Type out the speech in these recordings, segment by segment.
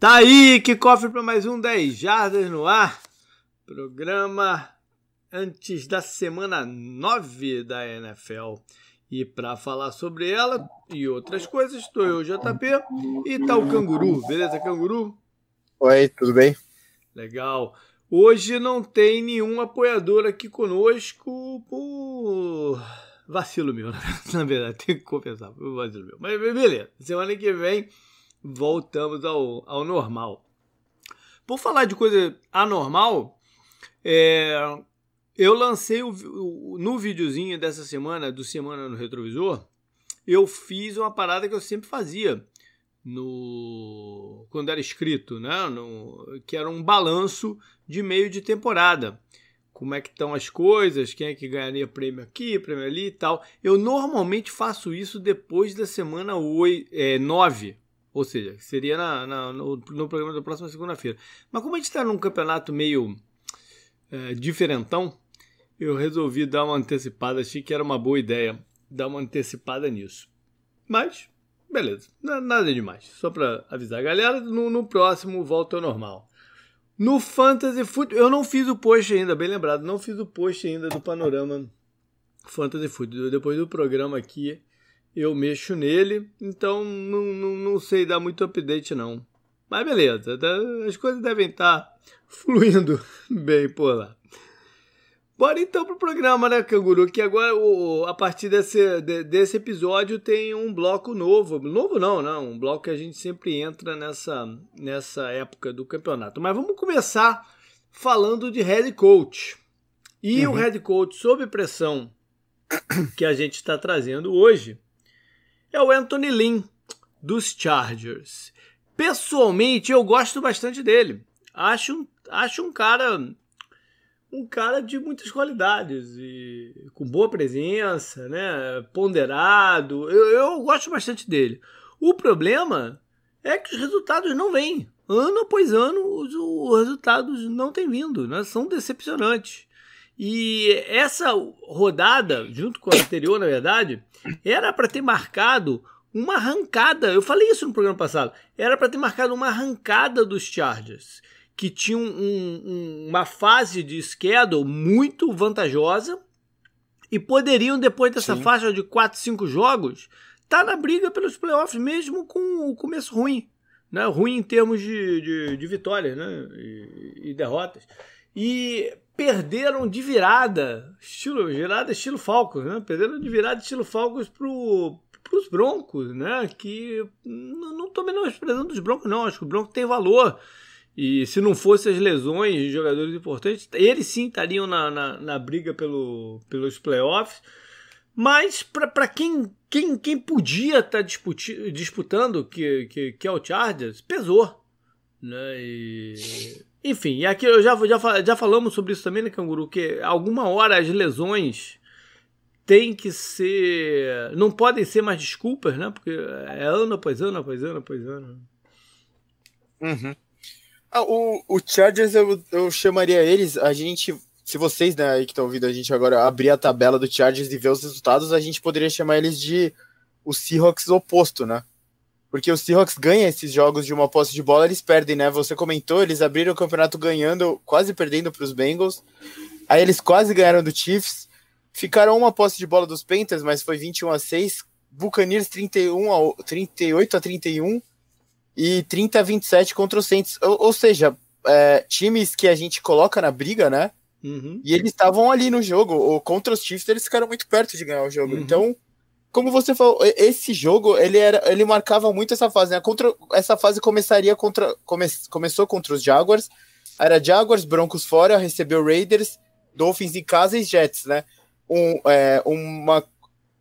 Tá aí, que cofre para mais um 10 Jardas no ar. Programa antes da semana 9 da NFL. E para falar sobre ela e outras coisas, estou eu, JP, e tá o Canguru. Beleza, Canguru? Oi, tudo bem? Legal. Hoje não tem nenhum apoiador aqui conosco por vacilo meu, na verdade, tem que confessar, por vacilo meu. Mas beleza, semana que vem voltamos ao, ao normal. Por falar de coisa anormal, é, eu lancei o, o, no videozinho dessa semana, do Semana no Retrovisor, eu fiz uma parada que eu sempre fazia no quando era escrito, né? No, que era um balanço de meio de temporada. Como é que estão as coisas, quem é que ganharia prêmio aqui, prêmio ali e tal. Eu normalmente faço isso depois da semana 8, é, 9, ou seja, seria na, na, no, no, programa da próxima segunda-feira. Mas como a gente está num campeonato meio é, diferentão, eu resolvi dar uma antecipada. Achei que era uma boa ideia dar uma antecipada nisso. Mas, beleza, nada demais. Só para avisar a galera, no, no próximo volta ao normal. No Fantasy Football, eu não fiz o post ainda, bem lembrado, não fiz o post ainda do panorama Fantasy Football. Depois do programa aqui, eu mexo nele, então não, não, não sei dar muito update não. Mas beleza, tá, as coisas devem estar tá fluindo bem por lá. Bora então pro programa, né, Canguru? Que agora, o, a partir desse, de, desse episódio, tem um bloco novo. Novo não, não. Um bloco que a gente sempre entra nessa, nessa época do campeonato. Mas vamos começar falando de head coach. E uhum. o head coach sob pressão que a gente está trazendo hoje é o Anthony Lynn, dos Chargers. Pessoalmente, eu gosto bastante dele. Acho, acho um cara um cara de muitas qualidades e com boa presença, né? Ponderado. Eu, eu gosto bastante dele. O problema é que os resultados não vêm. Ano após ano, os, os resultados não têm vindo, né? São decepcionantes. E essa rodada, junto com a anterior, na verdade, era para ter marcado uma arrancada. Eu falei isso no programa passado. Era para ter marcado uma arrancada dos Chargers, que tinham um, um, uma fase de schedule muito vantajosa e poderiam, depois dessa Sim. faixa de 4, 5 jogos, estar tá na briga pelos playoffs, mesmo com o começo ruim. Né? Ruim em termos de, de, de vitórias né? e, e derrotas. E perderam de virada, estilo virada estilo Falcons, né? Perderam de virada estilo Falcons pro os Broncos, né? Que não, tô menosprezando os Broncos, não. Acho que o Broncos tem valor. E se não fossem as lesões de jogadores importantes, eles sim estariam na, na, na briga pelo, pelos playoffs. Mas para quem, quem, quem podia estar tá disputando, que, que, que é o Chargers, pesou. Né? E enfim, e aqui eu já, já, já falamos sobre isso também, né, Canguru? Que alguma hora as lesões têm que ser. Não podem ser mais desculpas, né? Porque é ano após ano, após ano, após ano. Uhum. Ah, o, o Chargers, eu, eu chamaria eles, a gente. Se vocês, né, aí que estão ouvindo a gente agora, abrir a tabela do Chargers e ver os resultados, a gente poderia chamar eles de o Seahawks oposto, né? Porque os Seahawks ganham esses jogos de uma posse de bola, eles perdem, né? Você comentou, eles abriram o campeonato ganhando, quase perdendo para os Bengals. Aí eles quase ganharam do Chiefs. Ficaram uma posse de bola dos Panthers, mas foi 21 a 6. Buccaneers 31 a 38 a 31 e 30 a 27 contra os Saints. Ou, ou seja, é, times que a gente coloca na briga, né? Uhum. E eles estavam ali no jogo. Ou contra os Chiefs, eles ficaram muito perto de ganhar o jogo. Uhum. Então, como você falou, esse jogo ele era, ele marcava muito essa fase. Né? Contra, essa fase começaria contra, come, começou contra os Jaguars. Era Jaguars, Broncos fora, recebeu Raiders, Dolphins em casa e Jets, né? Um, é, uma,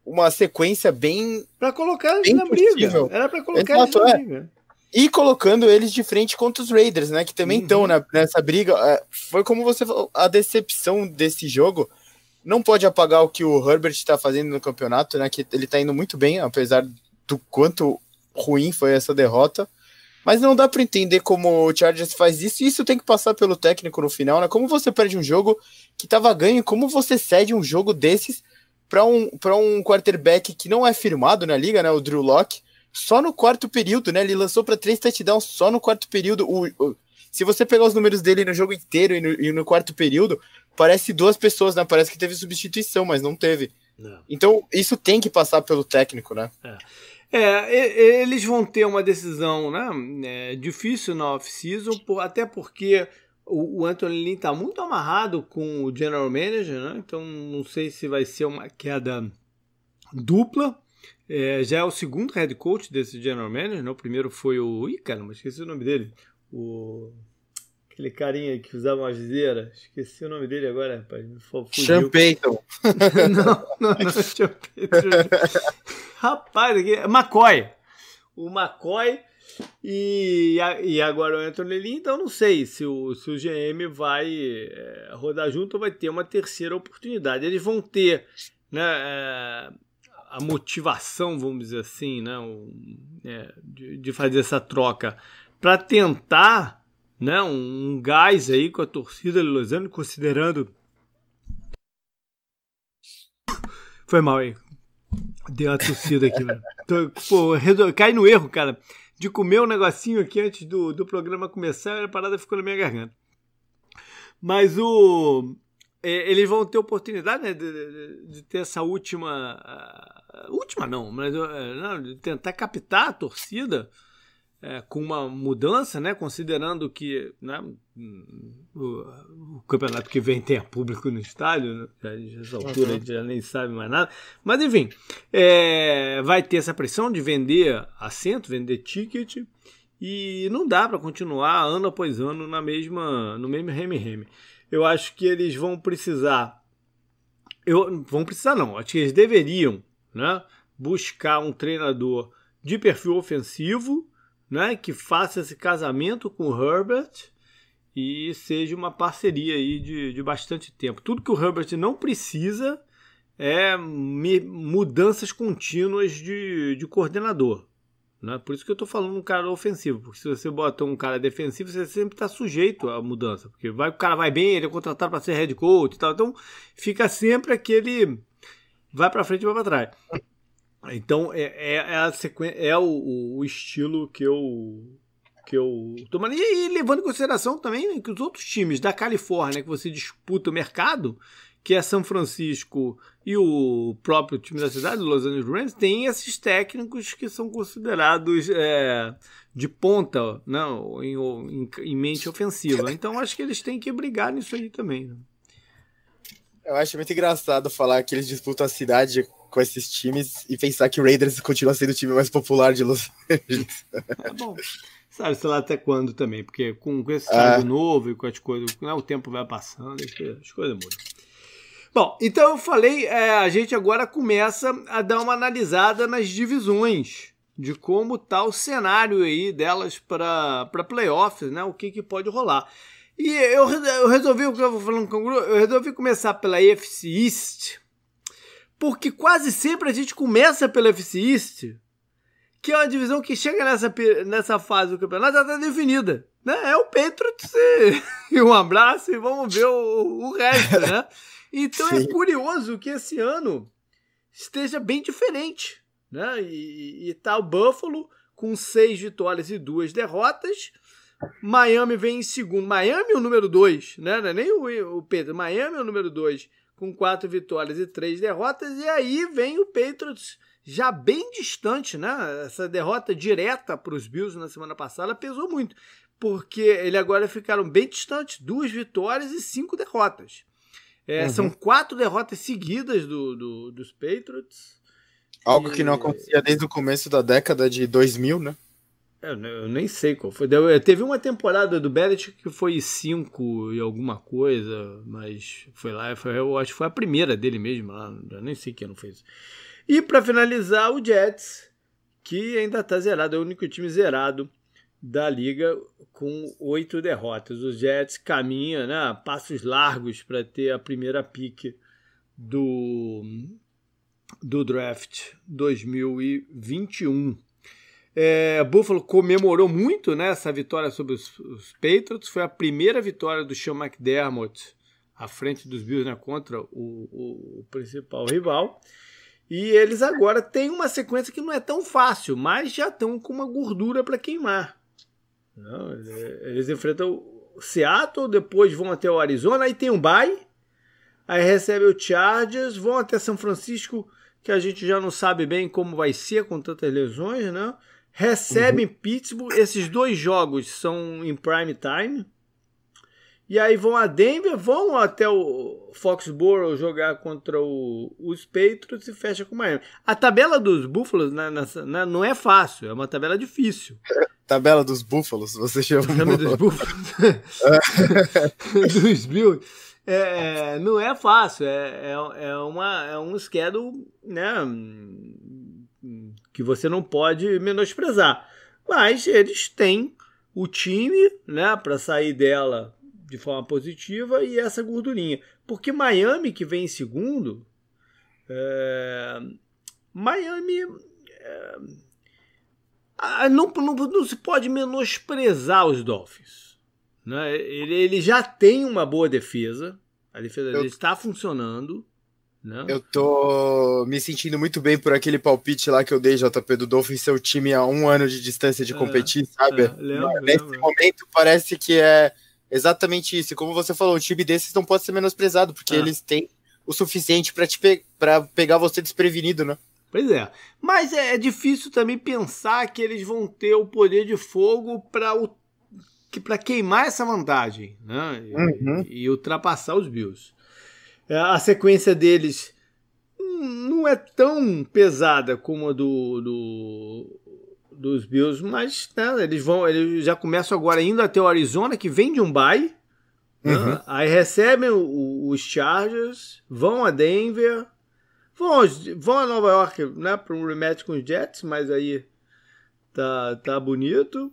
uma sequência bem. Para colocar eles na possível. briga. Era para colocar Exato, eles na é. briga. E colocando eles de frente contra os Raiders, né? Que também estão uhum. nessa briga. É, foi como você falou, a decepção desse jogo não pode apagar o que o Herbert está fazendo no campeonato, né? Que ele está indo muito bem, apesar do quanto ruim foi essa derrota. Mas não dá para entender como o Chargers faz isso, isso tem que passar pelo técnico no final, né? Como você perde um jogo que estava ganho, como você cede um jogo desses para um, um quarterback que não é firmado na liga, né? O Drew Locke, só no quarto período, né? Ele lançou para três touchdowns só no quarto período. O, o, se você pegar os números dele no jogo inteiro e no, e no, quarto período, parece duas pessoas, né? Parece que teve substituição, mas não teve. Não. Então, isso tem que passar pelo técnico, né? É. É, eles vão ter uma decisão né, é, difícil na off-season, até porque o, Anthony Lynn está muito amarrado com o general manager, né? então não sei se vai ser uma queda dupla. É, já é o segundo head coach desse general manager, né? o primeiro foi o. Ih, caramba, esqueci o nome dele. O. Aquele carinha que usava uma viseira. Esqueci o nome dele agora, rapaz. Sean Payton. não, não, não, Sean Payton. rapaz, aqui. McCoy. O McCoy e, e agora o Anthony Lee, então não sei se o, se o GM vai é, rodar junto ou vai ter uma terceira oportunidade. Eles vão ter né, é, a motivação, vamos dizer assim, né, o, é, de, de, fazer essa troca para tentar né, um, gás aí com a torcida de Los Angeles, considerando. Foi mal aí. Deu uma torcida aqui. Pô, cai no erro, cara de comer um negocinho aqui antes do, do programa começar, a parada ficou na minha garganta. Mas o. É, eles vão ter oportunidade né, de, de, de, ter essa última. Uh, última não, mas uh, não, de tentar captar a torcida é, com uma mudança, né, considerando que né, o, o, campeonato que vem tem público no estádio, né, nessa altura uhum. a gente já nem sabe mais nada, mas enfim, é, vai ter essa pressão de vender assento, vender ticket, e não dá para continuar ano após ano na mesma, no mesmo reme-reme. Eu acho que eles vão precisar, eu, vão precisar não, acho que eles deveriam né, buscar um treinador de perfil ofensivo, né, que faça esse casamento com o Herbert e seja uma parceria aí de, de bastante tempo. Tudo que o Herbert não precisa é mudanças contínuas de, de coordenador. Né? Por isso que eu estou falando um cara ofensivo, porque se você bota um cara defensivo, você sempre está sujeito à mudança, porque vai, o cara vai bem, ele é contratado para ser head coach e tal, então fica sempre aquele vai para frente e vai para trás. Então é, é, é, a sequência, é o, o, estilo que eu que eu tomando e, e levando em consideração também né, que os outros times da Califórnia que você disputa o mercado, que é São Francisco e o próprio time da cidade, Los Angeles Rams, tem esses técnicos que são considerados é, de ponta, não, né, em, em, em, mente ofensiva. Então acho que eles têm que brigar nisso aí também. Né? Eu acho muito engraçado falar que eles disputam a cidade com esses times e pensar que o Raiders continua sendo o time mais popular de Los Angeles. É bom. Sabe, sei lá até quando também, porque com, com esse é. novo e com as coisas, né, o tempo vai passando, as coisas mudam. Bom, então eu falei, é, a gente agora começa a dar uma analisada nas divisões, de como está o cenário aí delas para playoffs, né? O que, que pode rolar. E eu, eu resolvi, o que eu vou falando com o eu resolvi começar pela AFC East, porque quase sempre a gente começa pela FC East, que é uma divisão que chega nessa, nessa fase do campeonato já está definida. Né? É o Patriots e, e, um abraço e vamos ver o, o resto, né? Então é Sim. é curioso que esse ano esteja bem diferente, né? E, e tá o Buffalo com seis vitórias e duas derrotas. Miami vem em segundo. Miami é o número dois, né? Não é nem o, o Pedro. Miami é o número dois com quatro vitórias e três derrotas. E aí vem o Patriots já bem distante, né? Essa derrota direta para os Bills na semana passada pesou muito, porque ele agora ficaram bem distantes, duas vitórias e cinco derrotas. É, uhum. São quatro derrotas seguidas do, do dos Patriots. Algo e... que não acontecia desde o começo da década de 2000, né? Eu, nem sei qual foi. Eh, teve uma temporada do Belichick que foi 5 e alguma coisa, mas foi lá, foi, eu acho que foi a primeira dele mesmo, lá, eu nem sei quem não fez. E para finalizar, o Jets, que ainda está zerado, é o único time zerado da liga com oito derrotas. O Jets caminha, né, passos largos para ter a primeira pick do do draft 2021. É, Buffalo comemorou muito né, essa vitória sobre os, os, Patriots. Foi a primeira vitória do Sean McDermott à frente dos Bills né, contra o, o, o principal rival. E eles agora têm uma sequência que não é tão fácil, mas já estão com uma gordura para queimar. Não, eles enfrentam o Seattle, depois vão até o Arizona, aí tem um bye, aí recebe o Chargers, vão até São Francisco, que a gente já não sabe bem como vai ser com tantas lesões, né? Recebem uhum. Pittsburgh, esses dois jogos são em prime time. E aí vão a Denver, vão até o Foxborough jogar contra o, os Patriots e fecha com o Miami. A tabela dos Búfalos na, na, na, não é fácil, é uma tabela difícil. Tabela dos Búfalos, você chama. Tabela dos Búfalos. dos Bills. É, não é fácil, é, é, é, uma, é um schedule né, que você não pode menosprezar. Mas eles têm o time né, para sair dela de forma positiva e essa gordurinha. Porque Miami, que vem em segundo, é, Miami. É, não, não, não, se pode menosprezar os Dolphins. Né? Ele, ele já tem uma boa defesa. A defesa dele está funcionando. Né? Eu tô me sentindo muito bem por aquele palpite lá que eu dei, JP, do Dolphins ser o time a um ano de distância de é, competir, é, sabe? É, lembro, Nesse lembro. momento parece que é Exatamente isso. E como você falou, um time desses não pode ser menosprezado, porque ah. eles têm o suficiente para te pe para pegar você desprevenido, né? Pois é. Mas é, é, difícil também pensar que eles vão ter o poder de fogo para o para queimar essa vantagem, né? E, uhum. e ultrapassar os Bills. É, a sequência deles não é tão pesada como a do, do dos Bills, mas né, eles vão, eles já começam agora indo até o Arizona, que vem de um bye. Né? Uhum. Né? Aí recebem o, os Chargers, vão a Denver, vão, vão a Nova York né, para um rematch com os Jets, mas aí tá, tá bonito.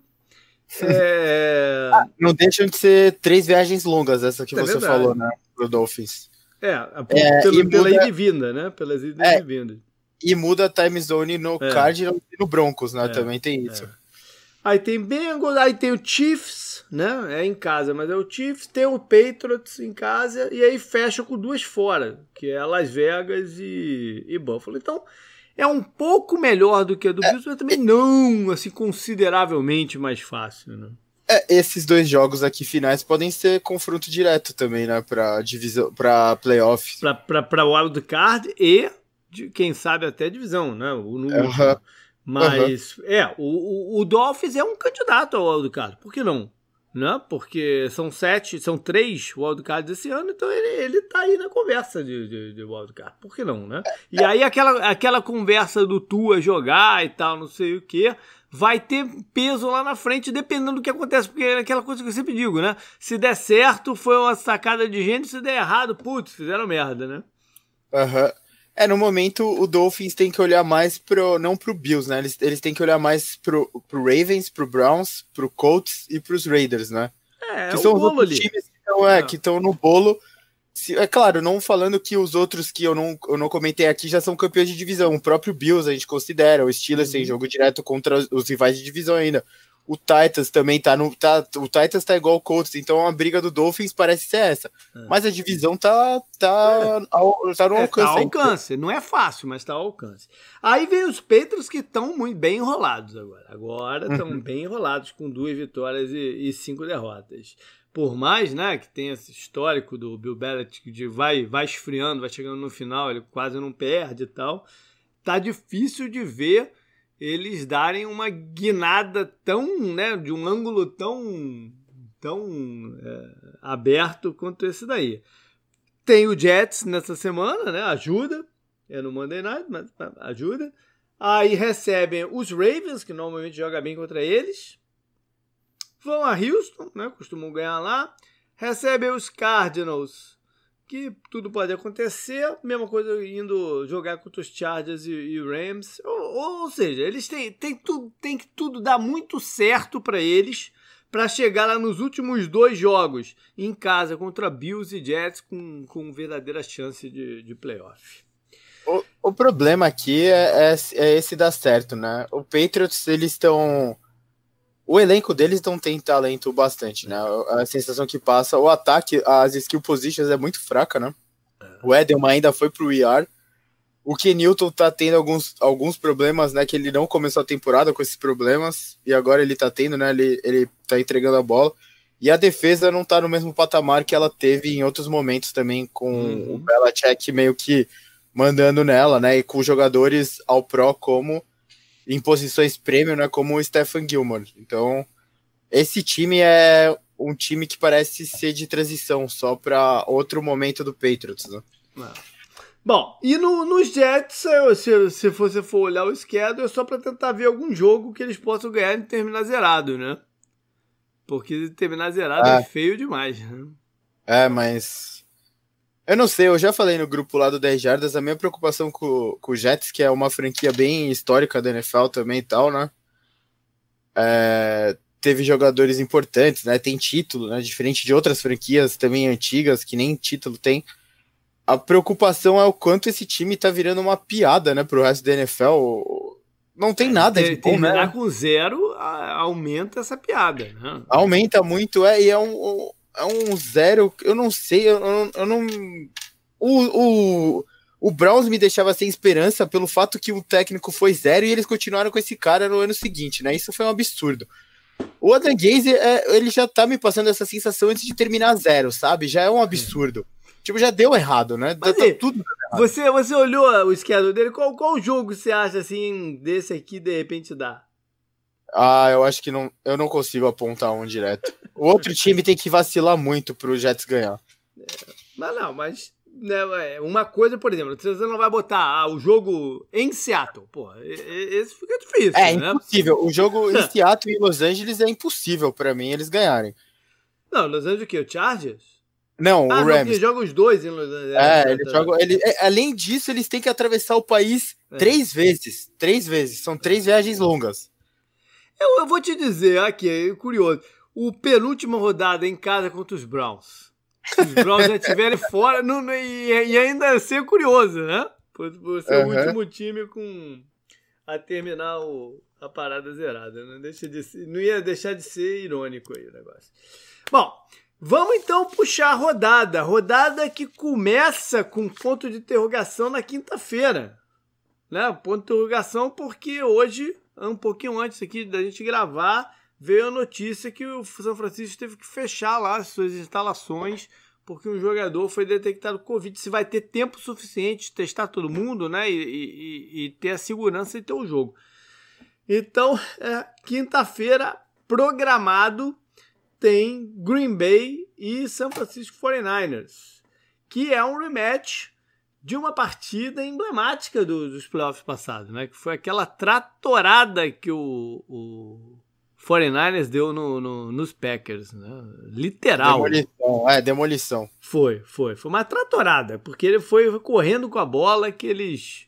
É... Ah, não deixam de ser três viagens longas, essa que é você verdade. falou, né? Pro Dolphins. É, é pelo, pela muda... e vinda, né? Pelas idas é, e vindas. E muda a time zone no é. Cardinals e no Broncos, né? É. Também tem isso. É. Aí tem Bengals, aí tem o Chiefs, né? É em casa, mas é o Chiefs, tem o Patriots em casa e aí fecha com duas fora, que é Las Vegas e, e Buffalo. Então, é um pouco melhor do que a do é. Bills, mas também não, assim, consideravelmente mais fácil, né? É, esses dois jogos aqui finais podem ser confronto direto também, né? Pra divisão, pra playoff. Pra, pra, pra wild card e de, quem sabe até divisão, né? O, no uhum. Mas, uhum. é, o, o, o, Dolphins é um candidato ao wildcard, por que não? Né? Porque são sete, são três wildcards esse ano, então ele, ele tá aí na conversa de, de, de wildcard, por que não, né? E aí aquela, aquela conversa do Tua jogar e tal, não sei o que, vai ter peso lá na frente, dependendo do que acontece, porque é aquela coisa que eu sempre digo, né? Se der certo, foi uma sacada de gente, se der errado, putz, fizeram merda, né? Aham. Uhum. É, no momento o Dolphins tem que olhar mais pro. Não pro Bills, né? Eles, eles têm que olhar mais pro, pro Ravens, pro Browns, pro Colts e pros Raiders, né? É, que é são os outros ali. times que estão é, que no bolo. Se, é claro, não falando que os outros que eu não, eu não comentei aqui já são campeões de divisão. O próprio Bills a gente considera, o Steelers uhum. tem jogo direto contra os rivais de divisão ainda. O Titans também tá no. Tá, o Titans tá igual o Colts, então a briga do Dolphins parece ser essa. É. Mas a divisão tá, tá, é. ao, tá no é, alcance. Tá ao alcance. Não é fácil, mas tá ao alcance. Aí vem os Patriots que estão muito bem enrolados agora. Agora estão bem enrolados, com duas vitórias e, e, cinco derrotas. Por mais né, que tenha esse histórico do Bill Belichick de vai, vai esfriando, vai chegando no final, ele quase não perde e tal. Tá difícil de ver eles darem uma guinada tão, né, de um ângulo tão, tão é, aberto quanto esse daí. Tem o Jets nessa semana, né, ajuda, é no Monday Night, mas ajuda. Aí recebem os Ravens, que normalmente joga bem contra eles. Vão a Houston, né, costumam ganhar lá. Recebem os Cardinals, que tudo pode acontecer. Mesma coisa indo jogar contra os Chargers e, e Rams. Ou, ou, seja, eles têm, têm, tudo, tem que tudo dar muito certo para eles para chegar lá nos últimos dois jogos em casa contra Bills e Jets com, com verdadeira chance de, de playoff. O, o problema aqui é, é, é esse dar certo, né? O Patriots, eles estão o elenco deles não tem talento bastante, né? A sensação que passa, o ataque, as skill positions é muito fraca, né? É. O Edelman ainda foi pro ER. O Kenilton tá tendo alguns, alguns problemas, né? Que ele não começou a temporada com esses problemas. E agora ele tá tendo, né? Ele, ele tá entregando a bola. E a defesa não tá no mesmo patamar que ela teve em outros momentos também, com uhum. o Belichick meio que mandando nela, né? E com jogadores ao pró como em posições prêmio, né? Como o Stephen Gilmore. Então, esse time é um time que parece ser de transição só para outro momento do Patriots, né? É. Bom, e no, nos Jets, se, se você for olhar o schedule, é só para tentar ver algum jogo que eles possam ganhar e terminar zerado, né? Porque terminar zerado é, é feio demais, né? É, mas. Eu não sei, eu já falei no grupo lá do 10 Jardas, a minha preocupação com, com o Jets, que é uma franquia bem histórica da NFL também e tal, né? É, teve jogadores importantes, né? Tem título, né? Diferente de outras franquias também antigas, que nem título tem a preocupação é o quanto esse time tá virando uma piada, né, pro resto da NFL. Não tem é, nada de bom, né? com zero aumenta essa piada, né? Aumenta muito, é, e é um, é um zero, eu não sei, eu, eu, eu não... O, o, o Browns me deixava sem esperança pelo fato que o técnico foi zero e eles continuaram com esse cara no ano seguinte, né? Isso foi um absurdo. O Adam Gaze, é, ele já tá me passando essa sensação antes de terminar zero, sabe? Já é um absurdo. Tipo, já deu errado, né? Mas, tá tudo errado. Você, você olhou o schedule dele, qual, qual jogo você acha, assim, desse aqui, de repente dá? Ah, eu acho que não, eu não consigo apontar um direto. O outro time tem que vacilar muito pro Jets ganhar. É, mas não, mas né, é, uma coisa, por exemplo, você não vai botar ah, o jogo em Seattle. Porra, esse fica difícil. É né? impossível. O jogo em Seattle e Los Angeles é impossível para mim eles ganharem. Não, Los Angeles o quê? O Chargers? Não, ah, o Rams. Ele joga os dois em Los Angeles. É, ele joga, ele, é, além disso, eles têm que atravessar o país é. três vezes. Três vezes. São três viagens longas. Eu, eu vou te dizer aqui, é curioso. O penúltima rodada em casa contra os Browns. Se os Browns já estiverem fora, não, não, e, e, ainda ser curioso, né? Por, por ser uhum. o último time com a terminar o, a parada zerada. Não, deixa de ser, não ia deixar de ser irônico aí o negócio. Bom, Vamos então puxar a rodada. Rodada que começa com ponto de interrogação na quinta-feira. Né? Ponto de interrogação porque hoje, um pouquinho antes aqui da gente gravar, veio a notícia que o São Francisco teve que fechar lá as suas instalações porque um jogador foi detectado com Covid. Se vai ter tempo suficiente de testar todo mundo né? e, e, e ter a segurança de ter o jogo. Então, é, quinta-feira, programado tem Green Bay e San Francisco 49ers, que é um rematch de uma partida emblemática do, dos playoffs passados, né? Que foi aquela tratorada que o, o 49ers deu no, no, nos Packers, né? Literal. Demolição, é, demolição. Foi, foi. Foi uma tratorada, porque ele foi correndo com a bola que eles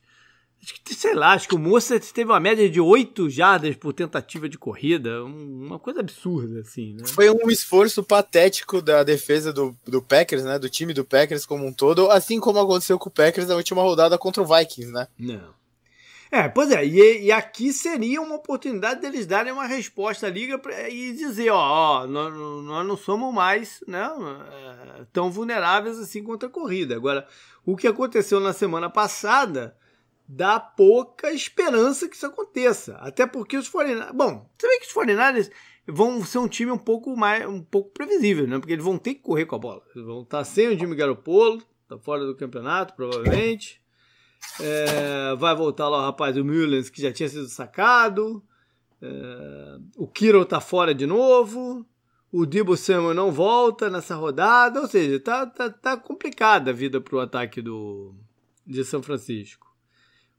sei lá, acho que o Moça teve uma média de 8 jardas por tentativa de corrida. Uma coisa absurda, assim, né? Foi um esforço patético da defesa do, do Packers, né? Do time do Packers como um todo, assim como aconteceu com o Packers na última rodada contra o Vikings, né? Não. É, pois é, e, e, aqui seria uma oportunidade deles darem uma resposta à liga pra, e dizer, ó, ó nós, nós, não somos mais né, é, tão vulneráveis assim contra a corrida. Agora, o que aconteceu na semana passada dá pouca esperança que isso aconteça. Até porque os 49 Bom, vê que os 49 vão ser um time um pouco mais um pouco previsível, né? Porque eles vão ter que correr com a bola. Eles vão estar sem o Jimmy Garoppolo, tá fora do campeonato, provavelmente. É, vai voltar lá o rapaz, o Mullens, que já tinha sido sacado. É, o Kiro tá fora de novo. O Debo Samuel não volta nessa rodada. Ou seja, tá, tá, tá complicada a vida pro ataque do, de São Francisco.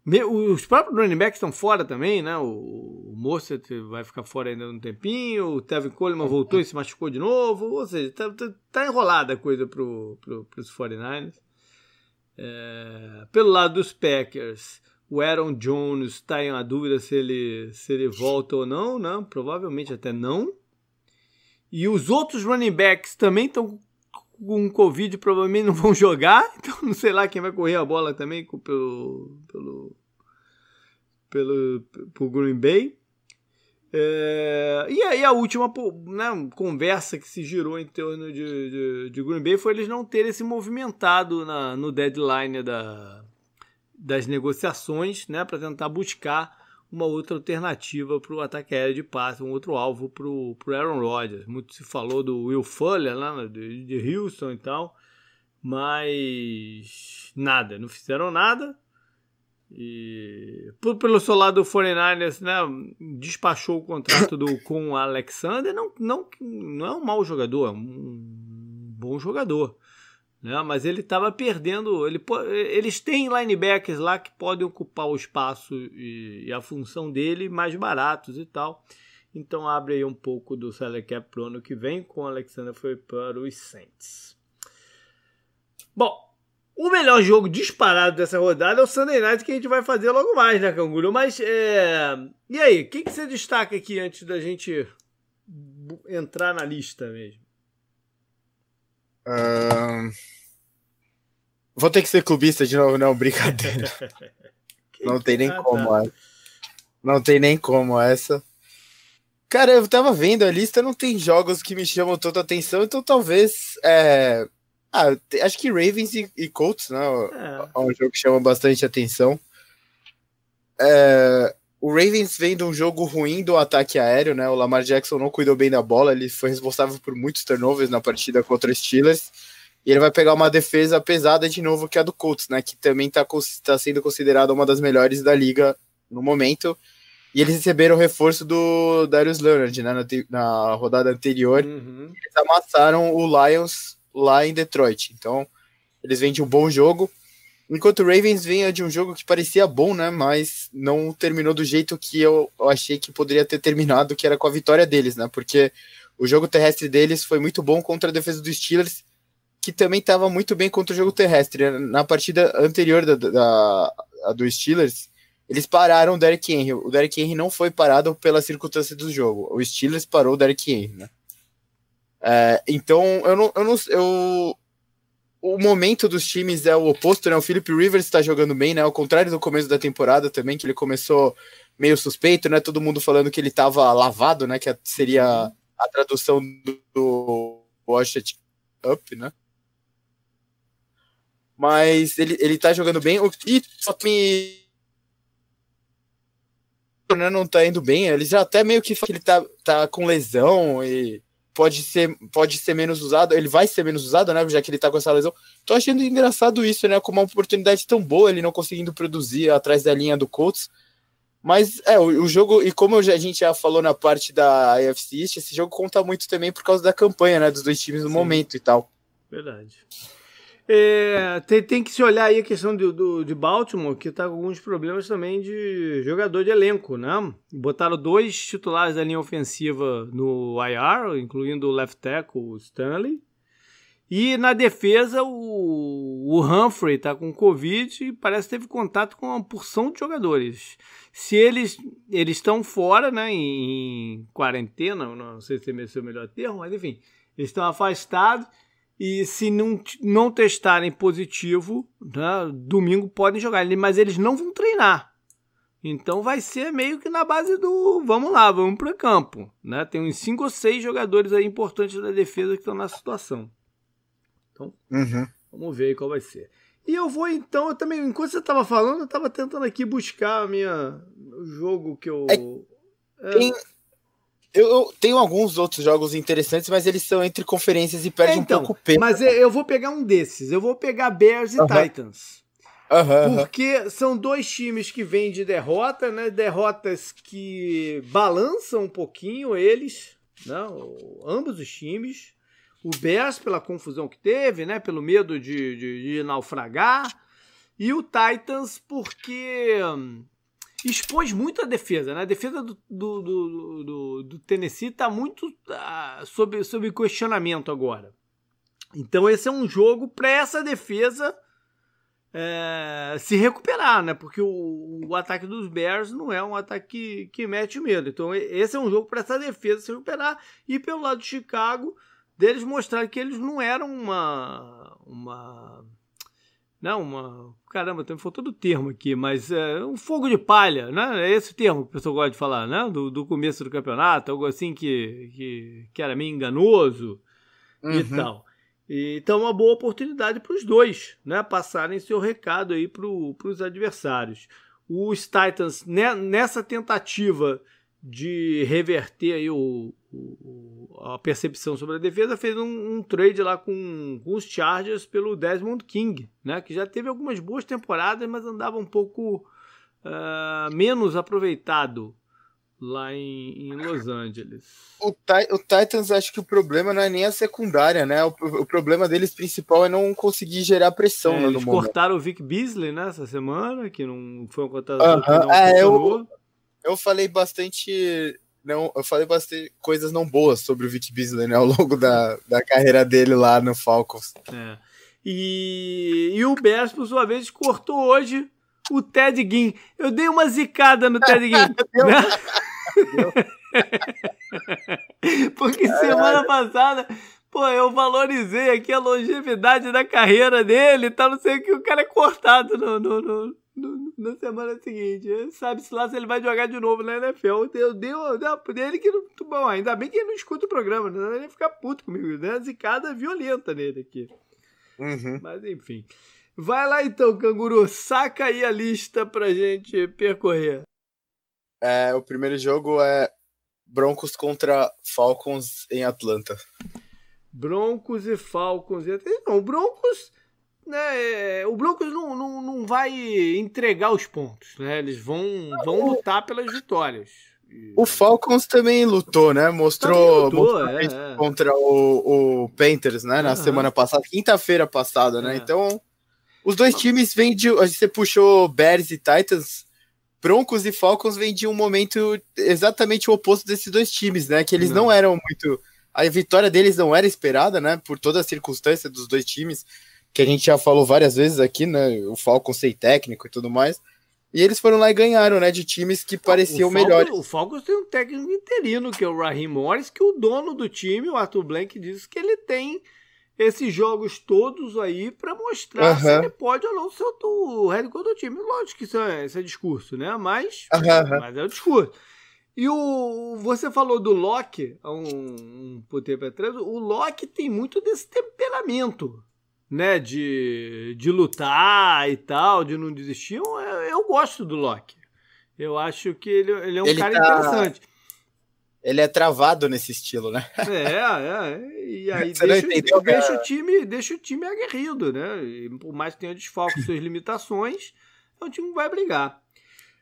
Os próprios running backs estão fora também, né? O, o Mostert vai ficar fora ainda um tempinho, o Tevin Coleman voltou e se machucou de novo, ou seja, tá, tá, tá enrolada a coisa pro, pro, pros 49ers. É, pelo lado dos Packers, o Aaron Jones está em uma dúvida se ele, se ele volta ou não, né? provavelmente até não. E os outros running backs também estão com Covid provavelmente não vão jogar, então não sei lá quem vai correr a bola também pelo, pelo, pelo, pelo Green Bay. É, e aí a última né, conversa que se girou em torno de, de, de, Green Bay foi eles não terem se movimentado na, no deadline da, das negociações, né, para tentar buscar uma outra alternativa para o ataque aéreo de passe, um outro alvo para o Aaron Rodgers. Muito se falou do Will Fuller lá né, de, de Houston e tal, mas nada, não fizeram nada. E pelo seu lado, o 49ers né, despachou o contrato do, com o Alexander. Não, não, não é um mau jogador, é um bom jogador. Né? Mas ele estava perdendo. Ele, eles têm linebackers lá que podem ocupar o espaço e, e, a função dele mais baratos e tal. Então abre aí um pouco do salary cap pro ano que vem, com o Alexander foi para os Saints. Bom, o melhor jogo disparado dessa rodada é o Sunday Night que a gente vai fazer logo mais, né, Canguru? Mas, é... e aí, o que, que você destaca aqui antes da gente entrar na lista mesmo? Uh... Vou ter que ser clubista de novo, não, brincadeira. não tem nem ah, como tá. Não tem nem como essa. Cara, eu tava vendo a lista, não tem jogos que me chamam tanta atenção, então talvez. É... Ah, acho que Ravens e, e Colts, né? É. é. um jogo que chama bastante atenção. É... O Ravens vem de um jogo ruim do ataque aéreo, né? O Lamar Jackson não cuidou bem da bola, ele foi responsável por muitos turnovers na partida contra os Steelers. E ele vai pegar uma defesa pesada de novo, que é a do Colts, né? Que também está tá sendo considerada uma das melhores da liga no momento. E eles receberam o reforço do Darius Leonard, né? Na, na rodada anterior. Uhum. Eles amassaram o Lions lá em Detroit. Então, eles vêm de um bom jogo. Enquanto o Ravens vinha de um jogo que parecia bom, né? Mas não terminou do jeito que eu, achei que poderia ter terminado, que era com a vitória deles, né? Porque o jogo terrestre deles foi muito bom contra a defesa dos Steelers que também estava muito bem contra o jogo terrestre. Na partida anterior da, da, da, do Steelers, eles pararam o Derrick Henry. O Derrick Henry não foi parado pela circunstância do jogo. O Steelers parou o Derrick Henry, né? É, então, eu não, eu não. Eu, o momento dos times é o oposto, né? O Philip Rivers está jogando bem, né? Ao contrário do começo da temporada também, que ele começou meio suspeito, né? Todo mundo falando que ele estava lavado, né? Que seria a tradução do, Washington Up, né? Mas ele, ele tá jogando bem. O que só me não tá indo bem. Ele já até meio que que ele tá, tá com lesão e pode ser, pode ser menos usado. Ele vai ser menos usado, né? Já que ele tá com essa lesão. Tô achando engraçado isso, né? Como uma oportunidade tão boa, ele não conseguindo produzir atrás da linha do Colts. Mas é, o, o jogo, e como a gente já falou na parte da AFC East, esse jogo conta muito também por causa da campanha, né? Dos dois times no Sim. momento e tal. Verdade. É, tem, tem, que se olhar aí a questão do, de Baltimore, que está com alguns problemas também de jogador de elenco, né? Botaram dois titulares da linha ofensiva no IR, incluindo o left tackle, o Stanley. E na defesa, o, o Humphrey está com Covid e parece que teve contato com uma porção de jogadores. Se eles eles estão fora, né, em, em quarentena, não sei se é o melhor termo, mas enfim, eles estão afastados e se não, não testarem positivo, né, domingo podem jogar, mas eles não vão treinar. Então vai ser meio que na base do vamos lá, vamos para campo. Né? Tem uns 5 ou 6 jogadores aí importantes da defesa que estão na situação. Então, uhum. vamos ver qual vai ser. E eu vou então, eu também, enquanto você estava falando, eu estava tentando aqui buscar a minha, o jogo que eu. É, é, eu, eu, tenho alguns outros jogos interessantes, mas eles são entre conferências e perdem então, um pouco peso. Mas eu vou pegar um desses. Eu vou pegar Bears e Titans. Porque são dois times que vêm de derrota, né? Derrotas que balançam um pouquinho eles, né? ambos os times. O Bears pela confusão que teve, né? Pelo medo de, de, de naufragar. E o Titans porque hum, expôs muito a defesa, né? A defesa do, do, do, do, do Tennessee está muito uh, sob, sob questionamento agora. Então esse é um jogo para essa defesa é, se recuperar, né? Porque o, o, ataque dos Bears não é um ataque que, que mete medo. Então esse é um jogo para essa defesa se recuperar e pelo lado de Chicago deles mostrar que eles não eram uma uma não, uma. Caramba, do termo aqui, mas é um fogo de palha, né? É esse o termo que o pessoal gosta de falar, né? Do, do começo do campeonato, algo assim que, que, que era meio enganoso uhum. e tal. Então, uma boa oportunidade para os dois, né? Passarem seu recado aí para os adversários. Os Titans, né, nessa tentativa de reverter aí o, o, a percepção sobre a defesa, fez um, um trade lá com, com, os Chargers pelo Desmond King, né? Que já teve algumas boas temporadas, mas andava um pouco uh, menos aproveitado lá em, em Los Angeles. O, o, Titans, acho que o problema não é nem a secundária, né? O, o problema deles principal é não conseguir gerar pressão é, no eles momento. cortaram o Vic Beasley nessa né, semana, que não foi uma contratação uh -huh. não é, eu, eu falei bastante. Não, eu falei bastante coisas não boas sobre o Vic Beasley né, ao longo da, da carreira dele lá no Falcons. É. E, e o Bears, por sua vez, cortou hoje o Ted Ginn. Eu dei uma zicada no Ted Ginn. né? Porque semana passada, pô, eu valorizei aqui a longevidade da carreira dele e tal, não sei o que, o cara é cortado no, no, no, no na semana seguinte. Sabe-se lá se ele vai jogar de novo na NFL. Eu dei uma dele que não. Bom, ainda bem que ele não escuta o programa, né? Ele ia ficar puto comigo, né? Zicada violenta nele aqui. Uhum. Mas enfim. Vai lá então, canguru, saca aí a lista pra gente percorrer. É, o primeiro jogo é Broncos contra Falcons em Atlanta. Broncos e Falcons. Não, Broncos. Né, o Broncos não, não, não vai entregar os pontos, né? Eles vão, vão lutar pelas vitórias. O Falcons também lutou, né? Mostrou, lutou, mostrou é, é. contra o, o Panthers, né? Na uhum. semana passada, quinta-feira passada, né? É. Então, os dois times vêm de. Você puxou Bears e Titans. Broncos e Falcons vêm de um momento exatamente o oposto desses dois times, né? Que eles não, não eram muito. A vitória deles não era esperada, né? Por toda a circunstância dos dois times, que a gente já falou várias vezes aqui, né? O Falcons sem técnico e tudo mais. E eles foram lá e ganharam, né? De times que pareciam o melhores. O Falcons tem um técnico interino, que é o Raheem Morris, que o dono do time, o Arthur Blank, disse que ele tem esses jogos todos aí para mostrar uhum. se ele pode ou não ser o head coach do time. Lógico que isso é, isso é discurso, né? Mas, uhum. mas é o discurso. E o você falou do Locke há um, um tempo atrás. O Locke tem muito desse temperamento, né? De, de lutar e tal, de não desistir. Eu, eu gosto do Locke. Eu acho que ele, ele é um ele cara tá... interessante ele é travado nesse estilo, né? É, é. E aí deixa, entendeu, deixa, o time, deixa o time aguerrido, né? E por mais que tenha desfalque suas limitações, o time vai brigar.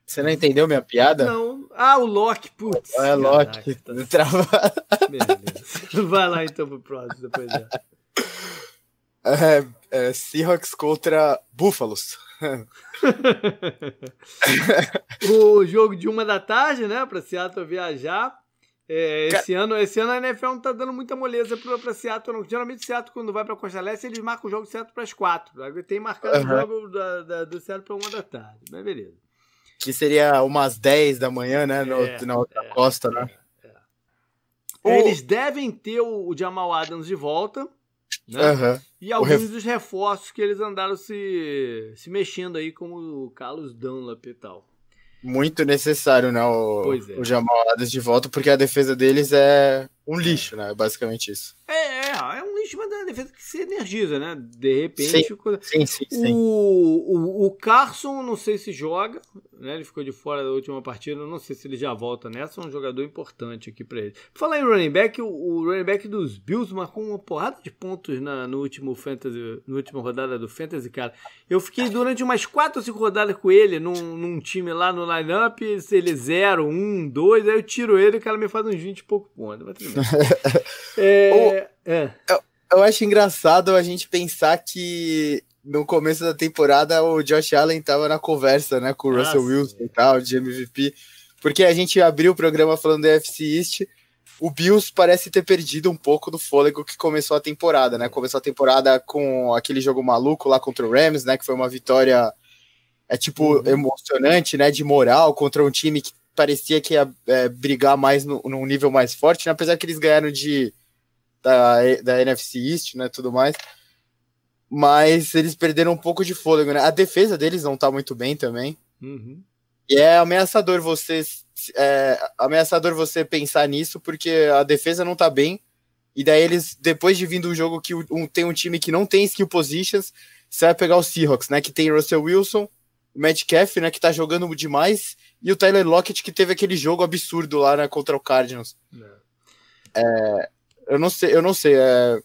Você não entendeu minha piada? Não. Ah, o Loki, putz. É, Loki. Tá... Travado. Beleza. Vai lá então pro próximo, depois já. É, é, Seahawks contra Búfalos. o jogo de uma da tarde, né? Para Seattle viajar. É, esse, ano, esse ano a NFL não tá dando muita moleza pra, pra Seattle. Não. Geralmente o Seattle, quando vai pra Costa Leste, eles marcam o jogo Seattle pras quatro. Tem marcado uhum. o jogo da, da, do Seattle pra uma da tarde. Mas beleza. Que seria umas 10 da manhã, né? No, é, na outra é, costa, né? É. é. Eles devem ter o, o, Jamal Adams de volta. Né? Uhum. E alguns ref... dos reforços que eles andaram se, se mexendo aí, como o Carlos Dunlap e tal muito necessário, né? O, é. o Jamal Adams de volta, porque a defesa deles é um lixo, né? Basicamente isso. É, é, é um lixo, mas é uma defesa que se energiza, né? De repente. Sim, sim, sim, sim. O, o, o Carson, não sei se joga, né? Ele ficou de fora da última partida, não sei se ele já volta nessa. É um jogador importante aqui para ele. Falar em running back, o, o, running back dos Bills marcou uma porrada de pontos na, no último Fantasy, na última rodada do Fantasy, cara. Eu fiquei durante umas 4 ou 5 rodadas com ele num, num time lá no lineup, se ele 0, 1, 2, aí eu tiro ele e o cara me faz uns 20 e pouco pontos. Mas tudo bem. é, é. Eu, acho engraçado a gente pensar que no começo da temporada o Josh Allen tava na conversa, né, com o Russell Wilson e tal, de MVP, porque a gente abriu o programa falando da FC East, o Bills parece ter perdido um pouco do fôlego que começou a temporada, né? Começou a temporada com aquele jogo maluco lá contra o Rams, né, que foi uma vitória é tipo uhum. emocionante, né, de moral contra um time que parecia que ia é, brigar mais no, num nível mais forte, né? apesar que eles ganharam de da, da NFC East, né, tudo mais. Mas eles perderam um pouco de fôlego, né? A defesa deles não tá muito bem também. Uhum. E é ameaçador você é, ameaçador você pensar nisso, porque a defesa não tá bem E daí eles, depois de vindo um jogo que um, tem um time que não tem skill positions, você vai pegar o Seahawks, né? Que tem Russell Wilson, o Metcalf, né? Que tá jogando demais, e o Tyler Lockett, que teve aquele jogo absurdo lá né, contra o Cardinals. É. É, eu não sei, eu não sei. É,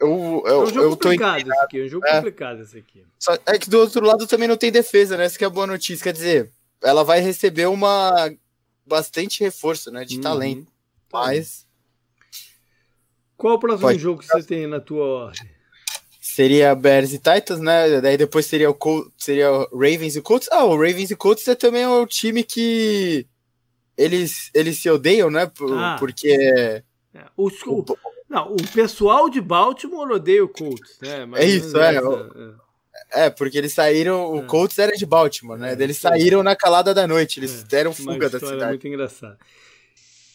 eu, eu, é um jogo eu complicado esse aqui, é um jogo é. complicado esse aqui. Só, é que do outro lado também não tem defesa, né? Essa que é a boa notícia. Quer dizer, ela vai receber uma bastante reforço, né? De uhum. talento. Mas. Qual o próximo Pode. jogo que você tem na tua ordem? Seria Bears e Titans, né? Daí depois seria o Col seria o Ravens e Colts. Ah, o Ravens e Colts é também o time que eles, eles se odeiam, né? Por, ah. Porque. É, os, o, não, o pessoal de Baltimore odeia o Colts, né? Mas é isso, é. Essa, é. é. porque eles saíram. O é. Colts era de Baltimore, né? É, eles saíram na calada da noite, eles é, deram fuga da cidade. muito engraçado.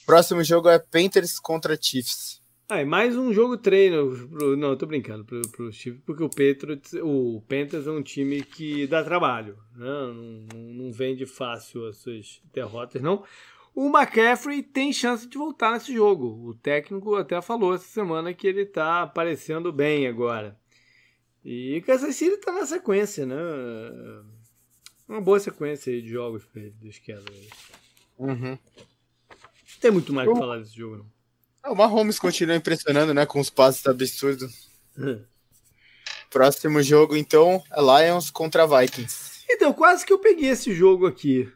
Próximo jogo é Panthers contra Chiefs. Ah, mais um jogo treino. Pro, não, tô brincando pro, pro Chiefs, porque o Patriots, o Panthers é um time que dá trabalho, né? não, não, não vende fácil as suas derrotas, não. O McCaffrey tem chance de voltar nesse jogo. O técnico até falou essa semana que ele está aparecendo bem agora. E o Kansas City está na sequência, né? Uma boa sequência de jogos para ele, dos Cowboys. Uhum. Tem muito mais o... que falar desse jogo, não. Ah, o Mahomes continua impressionando, né? Com os passes absurdos. Hum. Próximo jogo, então, é Lions contra Vikings. Então, quase que eu peguei esse jogo aqui.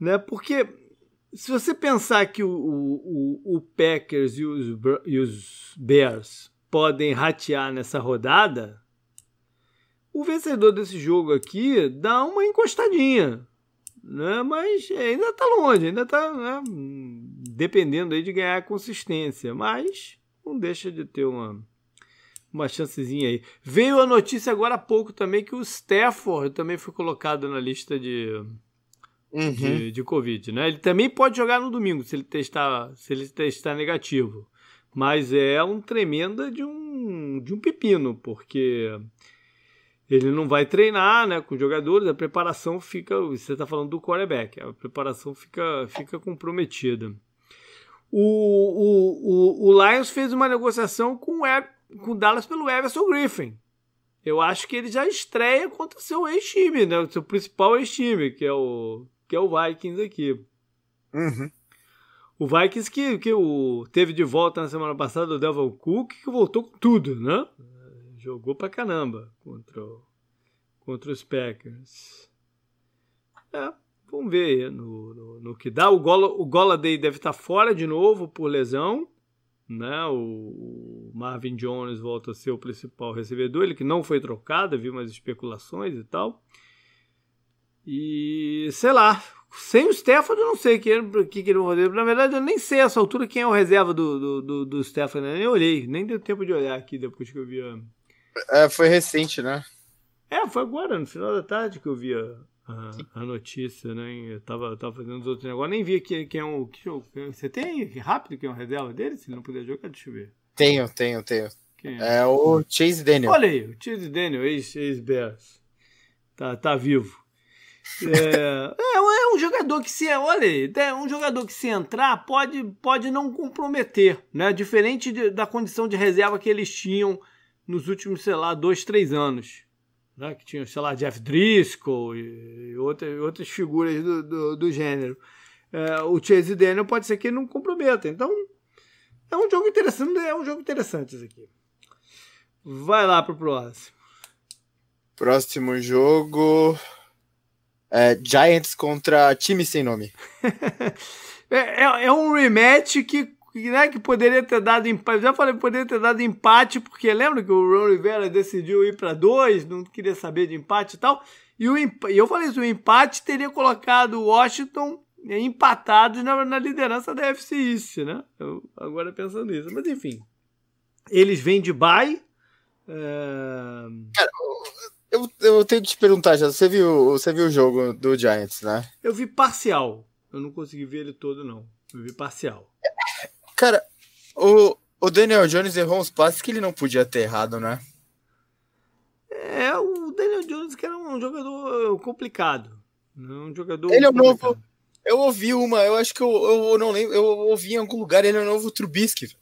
Né? Porque se você pensar que o, o, o Packers e os, e os Bears podem ratear nessa rodada, o vencedor desse jogo aqui dá uma encostadinha. Né? Mas ainda está longe, ainda está né? Dependendo aí de ganhar consistência. Mas não deixa de ter uma, uma chancezinha aí. Veio a notícia agora há pouco também que o Stafford também foi colocado na lista de uhum. de, de Covid, né? Ele também pode jogar no domingo se ele testar, se ele testar negativo. Mas é um tremenda de um, de um pepino, porque ele não vai treinar né, com jogadores, a preparação fica. Você está falando do quarterback, a preparação fica, fica comprometida. O, o, o, o Lions fez uma negociação com o, com o Dallas pelo Everson Griffin. Eu acho que ele já estreia contra o seu ex-time, né? O seu principal ex-time, que é o que é o Vikings aqui. Uhum. O Vikings que, que o, teve de volta na semana passada o Devil Cook, que voltou com tudo, né? Jogou pra caramba contra, contra os Packers. É, vamos ver no, no, no que dá. O, Gola, o Goladay deve estar fora de novo por lesão. Né? O, o Marvin Jones volta a ser o principal recebedor, ele que não foi trocado, havia umas especulações e tal. E sei lá, sem o Stefano, eu não sei o que, que, que ele vai fazer. Na verdade, eu nem sei a essa altura quem é o reserva do, do, do, do Stefano. Eu nem olhei, nem deu tempo de olhar aqui depois que eu vi a... É, foi recente, né? É, foi agora, no final da tarde que eu vi a, a, a notícia, né? Eu tava, tava fazendo os outros negócios, nem vi quem, quem é o. Que, você tem rápido quem é o reserva dele? Se ele não puder jogar, deixa eu ver. Tenho, tenho, tenho. É? é? o Chase Daniel. Olha aí, o Chase Daniel, ex-Bears. Tá, tá vivo. É, é, é, um jogador que se olha, é um jogador que se entrar pode, pode não comprometer, né? Diferente de, da condição de reserva que eles tinham nos últimos, sei lá, dois, três anos, né? Que tinham, sei lá, Jeff Driscoll e, e outras, outras figuras do, do, do gênero. É, o Chase Daniel pode ser que ele não comprometa. Então, é um jogo interessante, é um jogo interessante isso aqui. Vai lá pro próximo. Próximo jogo. É, Giants contra time sem nome. é, é, é, um rematch que, né, que poderia ter dado empate. Já falei, poderia ter dado empate, porque lembra que o Ron Rivera decidiu ir para dois, não queria saber de empate e tal. E o, eu falei isso, o empate teria colocado o Washington empatados na, na liderança da FC East, né? Eu, agora pensando nisso. Mas enfim, eles vêm de bye. É... Cara, eu, eu tenho que te perguntar, já. Você viu, você viu o jogo do Giants, né? Eu vi parcial. Eu não consegui ver ele todo, não. Eu vi parcial. Cara, o, o Daniel Jones errou uns passes que ele não podia ter errado, né? É, o Daniel Jones que era um jogador complicado. Um jogador ele é o novo. Eu ouvi uma, eu acho que eu, eu não lembro, eu ouvi em algum lugar ele é o novo Trubisky.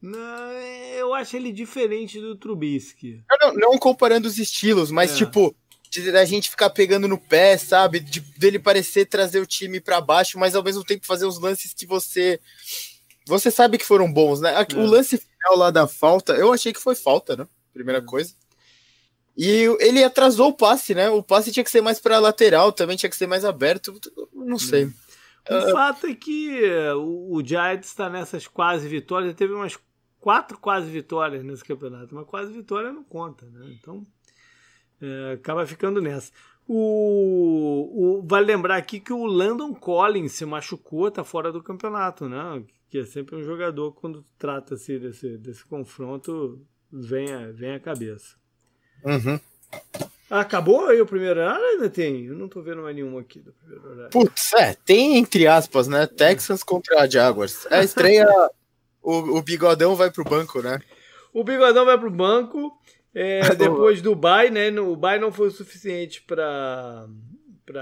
Não, eu acho ele diferente do Trubisky. Não, não comparando os estilos, mas é. tipo, a gente ficar pegando no pé, sabe? De, dele parecer trazer o time para baixo, mas ao mesmo tempo fazer os lances que você. Você sabe que foram bons, né? É. O lance final lá da falta, eu achei que foi falta, né? Primeira é. coisa. E ele atrasou o passe, né? O passe tinha que ser mais para lateral, também tinha que ser mais aberto. Não sei. Hum. O uh, fato é que o, Giants está nessas quase vitórias. Ele teve umas quatro quase vitórias nesse campeonato. Uma quase vitória não conta, né? Então é, acaba ficando nessa. O, o, vale lembrar aqui que o Landon Collins se machucou, tá fora do campeonato, né? Que é sempre um jogador, quando trata-se desse, desse confronto, vem a, vem a cabeça. Uhum. Acabou aí o primeiro horário ainda tem? Eu não tô vendo mais nenhum aqui do primeiro horário. Putz, é, tem entre aspas, né? Texans contra a Jaguars. É a estreia. o, o Bigodão vai pro banco, né? O Bigodão vai pro banco. É, depois do bye, né? O bye não foi o suficiente para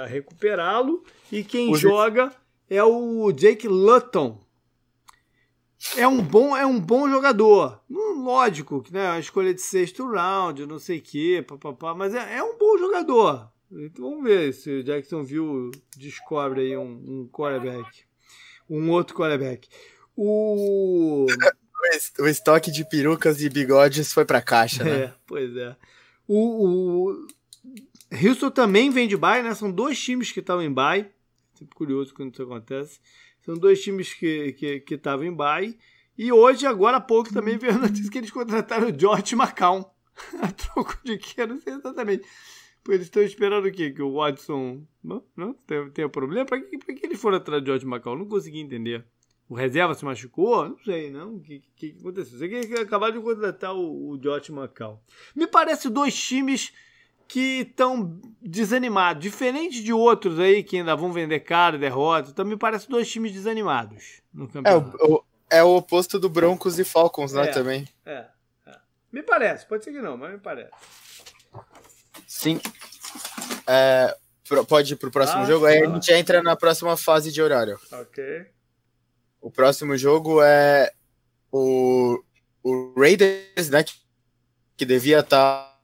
recuperá-lo. E quem joga é o Jake Luton. É um bom, é um bom jogador. Hum, lógico, né? A escolha de sexto round, não sei o quê, papapá, mas é, é um bom jogador. Então vamos ver se o Jacksonville descobre aí um, um quarterback. Um outro quarterback. O o estoque de perucas e bigodes foi pra caixa, né? É, pois é. O, o Houston também vem de bye, né? São dois times que estavam em bye. Sempre curioso quando isso acontece. São dois times que estavam que, que em bye. E hoje, agora há pouco, também veio a notícia que eles contrataram o George McCown. a troco de que? Eu não sei exatamente. Eles estão esperando o quê? Que o Watson não, não tenha, tenha problema? Para que, que eles foram atrás do George McCown? Não consegui entender. O reserva se machucou? Não sei, não. O que, que, que aconteceu? Sei que acabaram de contratar o, o Josh Macau. Me parece dois times que estão desanimados. Diferente de outros aí que ainda vão vender caro, derrota. Então me parece dois times desanimados no campeonato. É o, é o oposto do Broncos e Falcons, né, é, também. É, é, Me parece. Pode ser que não, mas me parece. Sim. É, pode ir pro próximo ah, jogo? Aí a gente entra na próxima fase de horário. Ok. O próximo jogo é o, o Raiders, né? Que devia estar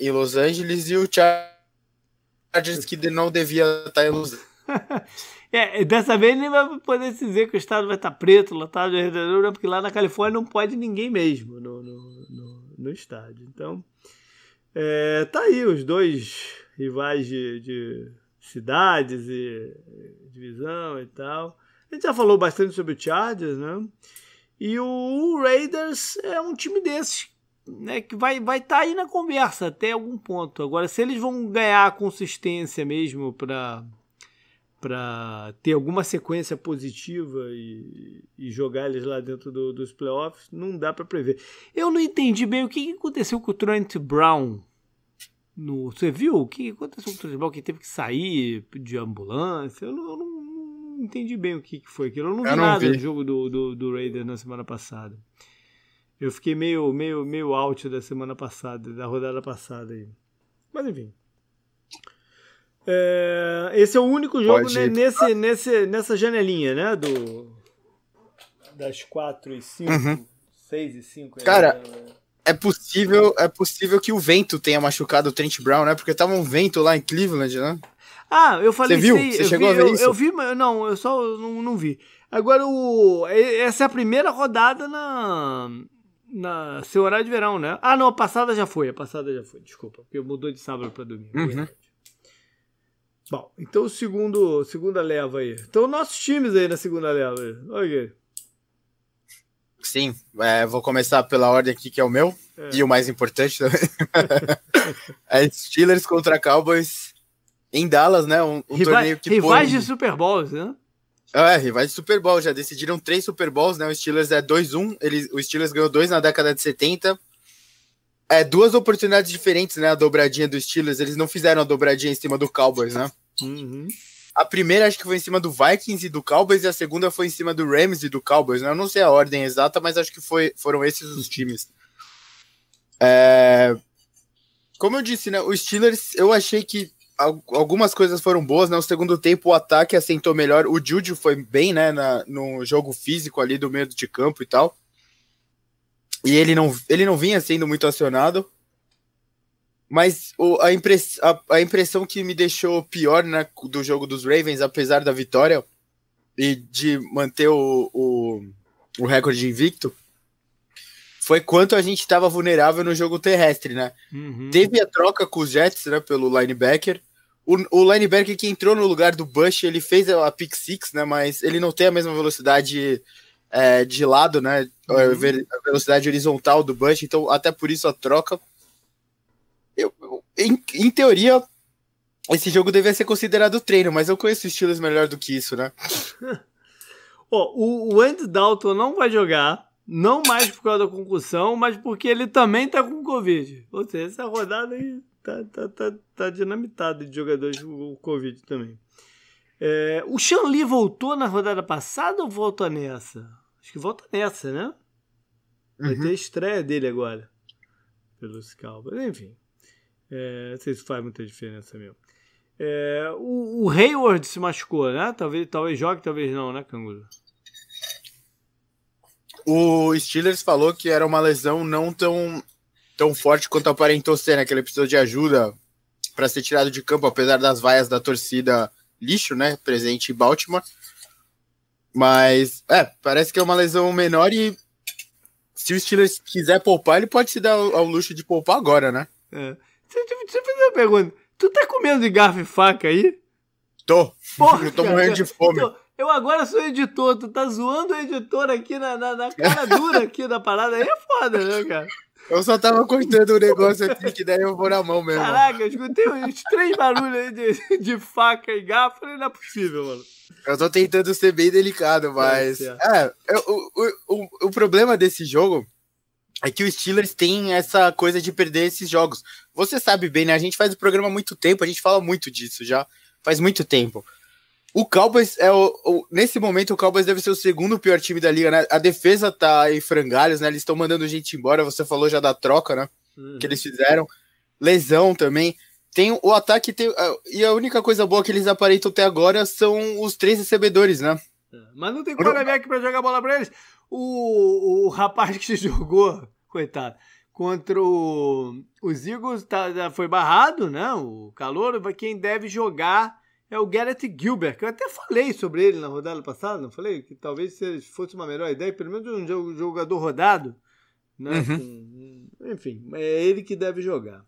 em Los Angeles, e o Chargers, que não devia estar em Los Angeles. É, dessa vez nem vai poder se dizer que o estado vai estar preto, lotado redondura, porque lá na Califórnia não pode ninguém mesmo no, no, no, no estádio. Então, é, tá aí os dois rivais de, de cidades e divisão e tal. A gente já falou bastante sobre o Chargers, né? E o Raiders é um time desses, né? Que vai estar vai tá aí na conversa até algum ponto. Agora, se eles vão ganhar consistência mesmo para para ter alguma sequência positiva e, e jogar eles lá dentro do, dos playoffs, não dá para prever. Eu não entendi bem o que aconteceu com o Trent Brown. No, você viu o que aconteceu com o Trent Brown que teve que sair de ambulância? Eu não, eu não entendi bem o que, foi aquilo. Eu não vi eu não nada vi. do jogo do, do, do Raiders na semana passada. Eu fiquei meio, meio, meio out da semana passada, da rodada passada aí. Mas enfim. É, esse é o único jogo né, nesse, nesse, nessa janelinha, né? Do, das 4 e 5, uhum. 6 e 5. Cara, né? é possível, é possível que o vento tenha machucado o Trent Brown, né? Porque tava um vento lá em Cleveland, né? Ah, eu falei Você viu? Você chegou vi, a ver eu, isso? Eu vi, mas não, eu só não, não vi. Agora, o, essa é a primeira rodada na, na seu horário de verão, né? Ah, não, a passada já foi, a passada já foi, desculpa, porque mudou de sábado para domingo. Uhum. Bom, então o segundo, segunda leva aí. Então nossos times aí na segunda leva. Ok. Sim, é, vou começar pela ordem aqui que é o meu é. e o mais importante também. é Steelers contra Cowboys em Dallas, né? Um, um torneio que Rivais põe... de Super Bowls, né? É, rivais de Super Bowl, já decidiram três Super Bowls, né? O Steelers é 2-1, ele, o Steelers ganhou dois na década de 70. É duas oportunidades diferentes, né? A dobradinha do Steelers, eles não fizeram a dobradinha em cima do Cowboys, né? Uhum. A primeira acho que foi em cima do Vikings e do Cowboys, e a segunda foi em cima do Rams e do Cowboys, né? Eu não sei a ordem exata, mas acho que foi, foram esses os times. É... Como eu disse, né? O Steelers, eu achei que algumas coisas foram boas, né? No segundo tempo o ataque assentou melhor. O Juju foi bem, né, na, no jogo físico ali do meio de campo e tal. E ele não, ele não vinha sendo muito acionado. Mas o, a, impress, a, a, impressão que me deixou pior né, do jogo dos Ravens, apesar da vitória e de manter o, o, o recorde invicto, foi quanto a gente estava vulnerável no jogo terrestre, né? Uhum. Teve a troca com os Jets, né, pelo linebacker. O, o, linebacker que entrou no lugar do Bush, ele fez a pick six, né? Mas ele não tem a mesma velocidade é, de lado, né? Uhum. A velocidade horizontal do Bush, então até por isso a troca. Eu, eu em, em, teoria, esse jogo devia ser considerado treino, mas eu conheço estilos melhor do que isso, né? oh, o, Andy Dalton não vai jogar, não mais por causa da concussão, mas porque ele também tá com Covid. Ou seja, essa rodada aí tá, tá, tá, tá dinamitada de jogadores com Covid também. É, o Li voltou na rodada passada ou volta nessa? Acho que volta nessa, né? Vai uhum. ter a estreia dele agora. Pelos Cowboys. Enfim. É, não sei se faz muita diferença mesmo. É, o, o Hayward se machucou, né? Talvez, talvez jogue, talvez não, né, Canguru? O Steelers falou que era uma lesão não tão, tão forte quanto aparentou ser, né? Que ele precisou de ajuda para ser tirado de campo, apesar das vaias da torcida lixo, né? Presente em Baltimore. Mas, é, parece que é uma lesão menor e se o Steelers quiser poupar, ele pode se dar ao, luxo de poupar agora, né? É. Deixa, eu fazer uma pergunta. Tu tá comendo de garfo e faca aí? Tô. Porra, eu tô cara, morrendo de fome. Eu, eu, agora sou editor, tu tá zoando o editor aqui na, na, na cara dura aqui da parada aí é foda, né, cara? Eu só tava cortando um negócio aqui que daí eu vou na mão mesmo. Caraca, eu escutei uns três barulhos aí de, de faca e garfo, não é possível, mano. Eu tô tentando ser bem delicado, mas. É, é eu, o, o, o problema desse jogo é que o Steelers tem essa coisa de perder esses jogos. Você sabe bem, né? A gente faz o programa há muito tempo, a gente fala muito disso já. Faz muito tempo. O Cowboys é o, o, nesse momento o Cowboys deve ser o segundo pior time da liga, né? A defesa tá em frangalhos, né? Eles estão mandando gente embora. Você falou já da troca, né? Uhum. Que eles fizeram. Lesão também. Tem o ataque tem, e a única coisa boa que eles aparentam até agora são os três recebedores, né? É, mas não tem quarterback para jogar bola para eles. O, o rapaz que jogou, coitado, contra o, os Eagles tá, foi barrado, né? O calor, quem deve jogar é o Garrett Gilbert, que eu até falei sobre ele na rodada passada, não falei? Que talvez fosse uma melhor ideia, pelo menos um jogador rodado, né? Uhum. Com, enfim, é ele que deve jogar.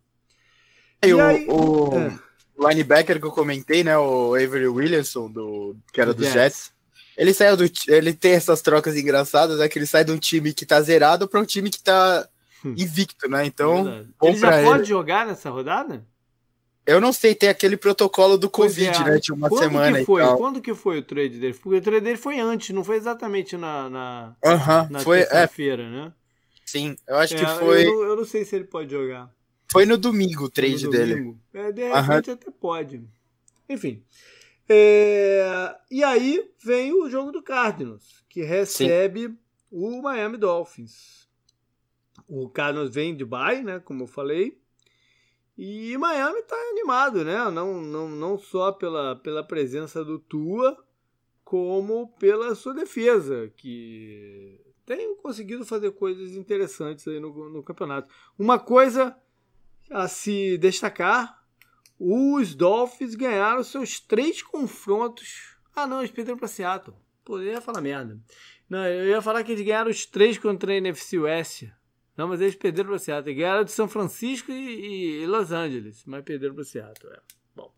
E, e o, aí, o é. linebacker que eu comentei, né? O Avery Williamson, do, que era do Jets. Jets. Ele saiu do. Ele tem essas trocas engraçadas, né? Que ele sai de um time que tá zerado para um time que tá hum. invicto, né? Então. Ele já pode jogar nessa rodada? Eu não sei, tem aquele protocolo do Covid, é. né? De uma Quando semana que foi? Quando que foi o trade dele? Porque o trade dele foi antes, não foi exatamente na, na, uh -huh. na é. terça-feira, é. né? Sim, eu acho é, que foi. Eu, eu, não sei se ele pode jogar. Foi no domingo o trade no dele. É, de repente uh -huh. até pode. Enfim. É... E aí vem o jogo do Cardinals, que recebe Sim. o Miami Dolphins. O Cardinals vem de bye, né? Como eu falei. E Miami está animado, né? Não, não, não só pela, pela presença do Tua, como pela sua defesa, que tem conseguido fazer coisas interessantes aí no, no campeonato. Uma coisa a se destacar: os Dolphins ganharam seus três confrontos. Ah, não, eles perderam para Seattle. Pô, falar merda. Não, eu ia falar que eles ganharam os três contra a NFC West. Não, mas eles perderam para Seattle. Ganharam de São Francisco e, e, Los Angeles, mas perderam para Seattle. É. Bom,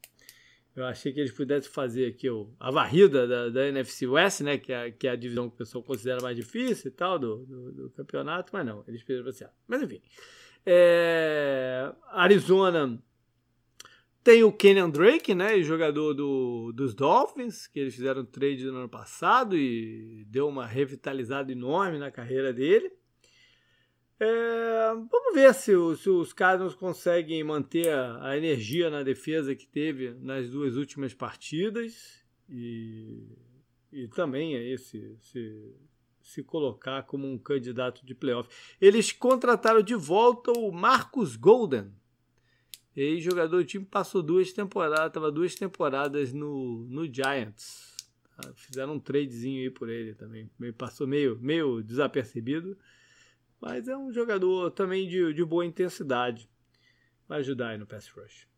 eu achei que eles pudessem fazer aqui o, a varrida da, da NFC West, né, que é, que é a divisão que o pessoal considera mais difícil e tal do, do, do campeonato, mas não, eles perderam para Seattle. Mas enfim, é, Arizona tem o Kenyan Drake, né, jogador do, dos Dolphins, que eles fizeram trade no ano passado e deu uma revitalizada enorme na carreira dele. É, vamos ver se, se os Cardinals conseguem manter a, a, energia na defesa que teve nas duas últimas partidas e, e também aí se, se, se colocar como um candidato de playoff. Eles contrataram de volta o Marcus Golden, Ex-jogador do time passou duas temporadas, tava duas temporadas no, no Giants. Ah, fizeram um tradezinho aí por ele também. Passou meio, meio desapercebido. Mas é um jogador também de, de boa intensidade. Vai ajudar aí no pass rush.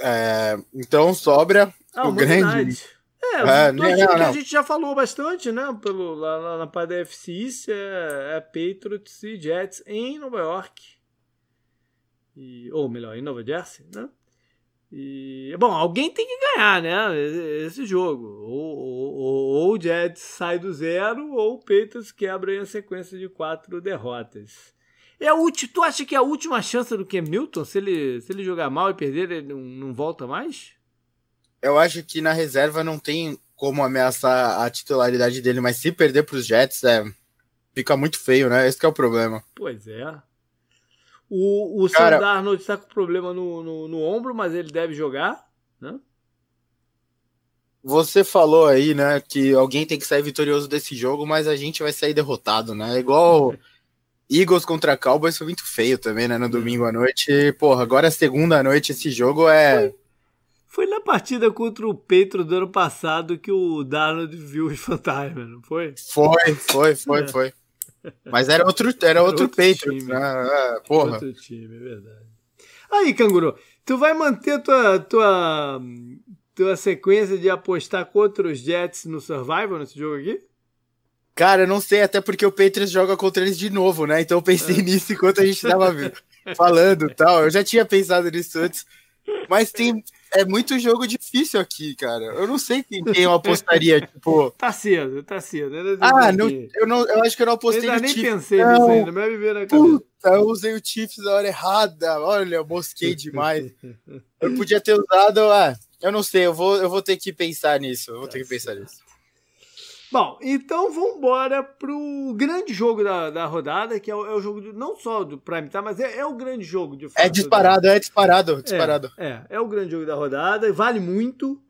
É, então sobra ah, o grande. É, é não, não, que a gente já falou bastante, né? Pelo, lá, lá na parte da FC East é, é Patriots e Jets em Nova York. E, ou melhor, em Nova Jersey, né? E, bom, alguém tem que ganhar, né? Esse jogo. Ou, ou, ou o Jets sai do zero, ou o Patriots quebra a sequência de quatro derrotas. É a ulti, tu acha que é a última chance do Cam Milton? Se ele, se ele jogar mal e perder, ele não, não volta mais? Eu acho que na reserva não tem como ameaçar a titularidade dele, mas se perder para os Jets, é, fica muito feio, né? Esse é o problema. Pois é. O, o Cara, Sam Darnold está com problema no, no, no, ombro, mas ele deve jogar, né? Você falou aí, né, que alguém tem que sair vitorioso desse jogo, mas a gente vai sair derrotado, né? Igual Eagles contra Cowboys foi muito feio também, né, no domingo à noite. E, porra, agora é segunda noite esse jogo é... Foi, foi na partida contra o Petro do ano passado que o Darnold viu os fantasmas, não foi? Foi, foi, foi, é. foi. Mas era outro, era, era outro, outro Patriots, né? É, porra. Outro time, é verdade. Aí, Canguru, tu vai manter tua, tua, tua sequência de apostar contra os Jets no Survival nesse jogo aqui? Cara, eu não sei, até porque o Patriots joga contra eles de novo, né? Então eu pensei é. nisso enquanto a gente tava falando tal. Eu já tinha pensado nisso antes. Mas tem, é muito jogo difícil aqui, cara. Eu não sei quem, quem eu apostaria, tipo. Tá cedo, tá cedo. Ah, não, eu, não, eu acho que eu não apostei eu no nem Chiefs. pensei não. nisso ainda, mas me veio na cabeça. Puta, eu usei o Chiefs na hora errada. Olha, eu mosquei demais. eu podia ter usado. Ah, eu não sei, eu vou, eu vou ter que pensar nisso. Eu vou tá ter que pensar nisso. Bom, então vamos embora pro grande jogo da, da rodada, que é o, é o jogo de, não só do Prime Time, mas é, é o grande jogo de É disparado, é disparado, disparado. É, é, é, o grande jogo da rodada, e vale muito,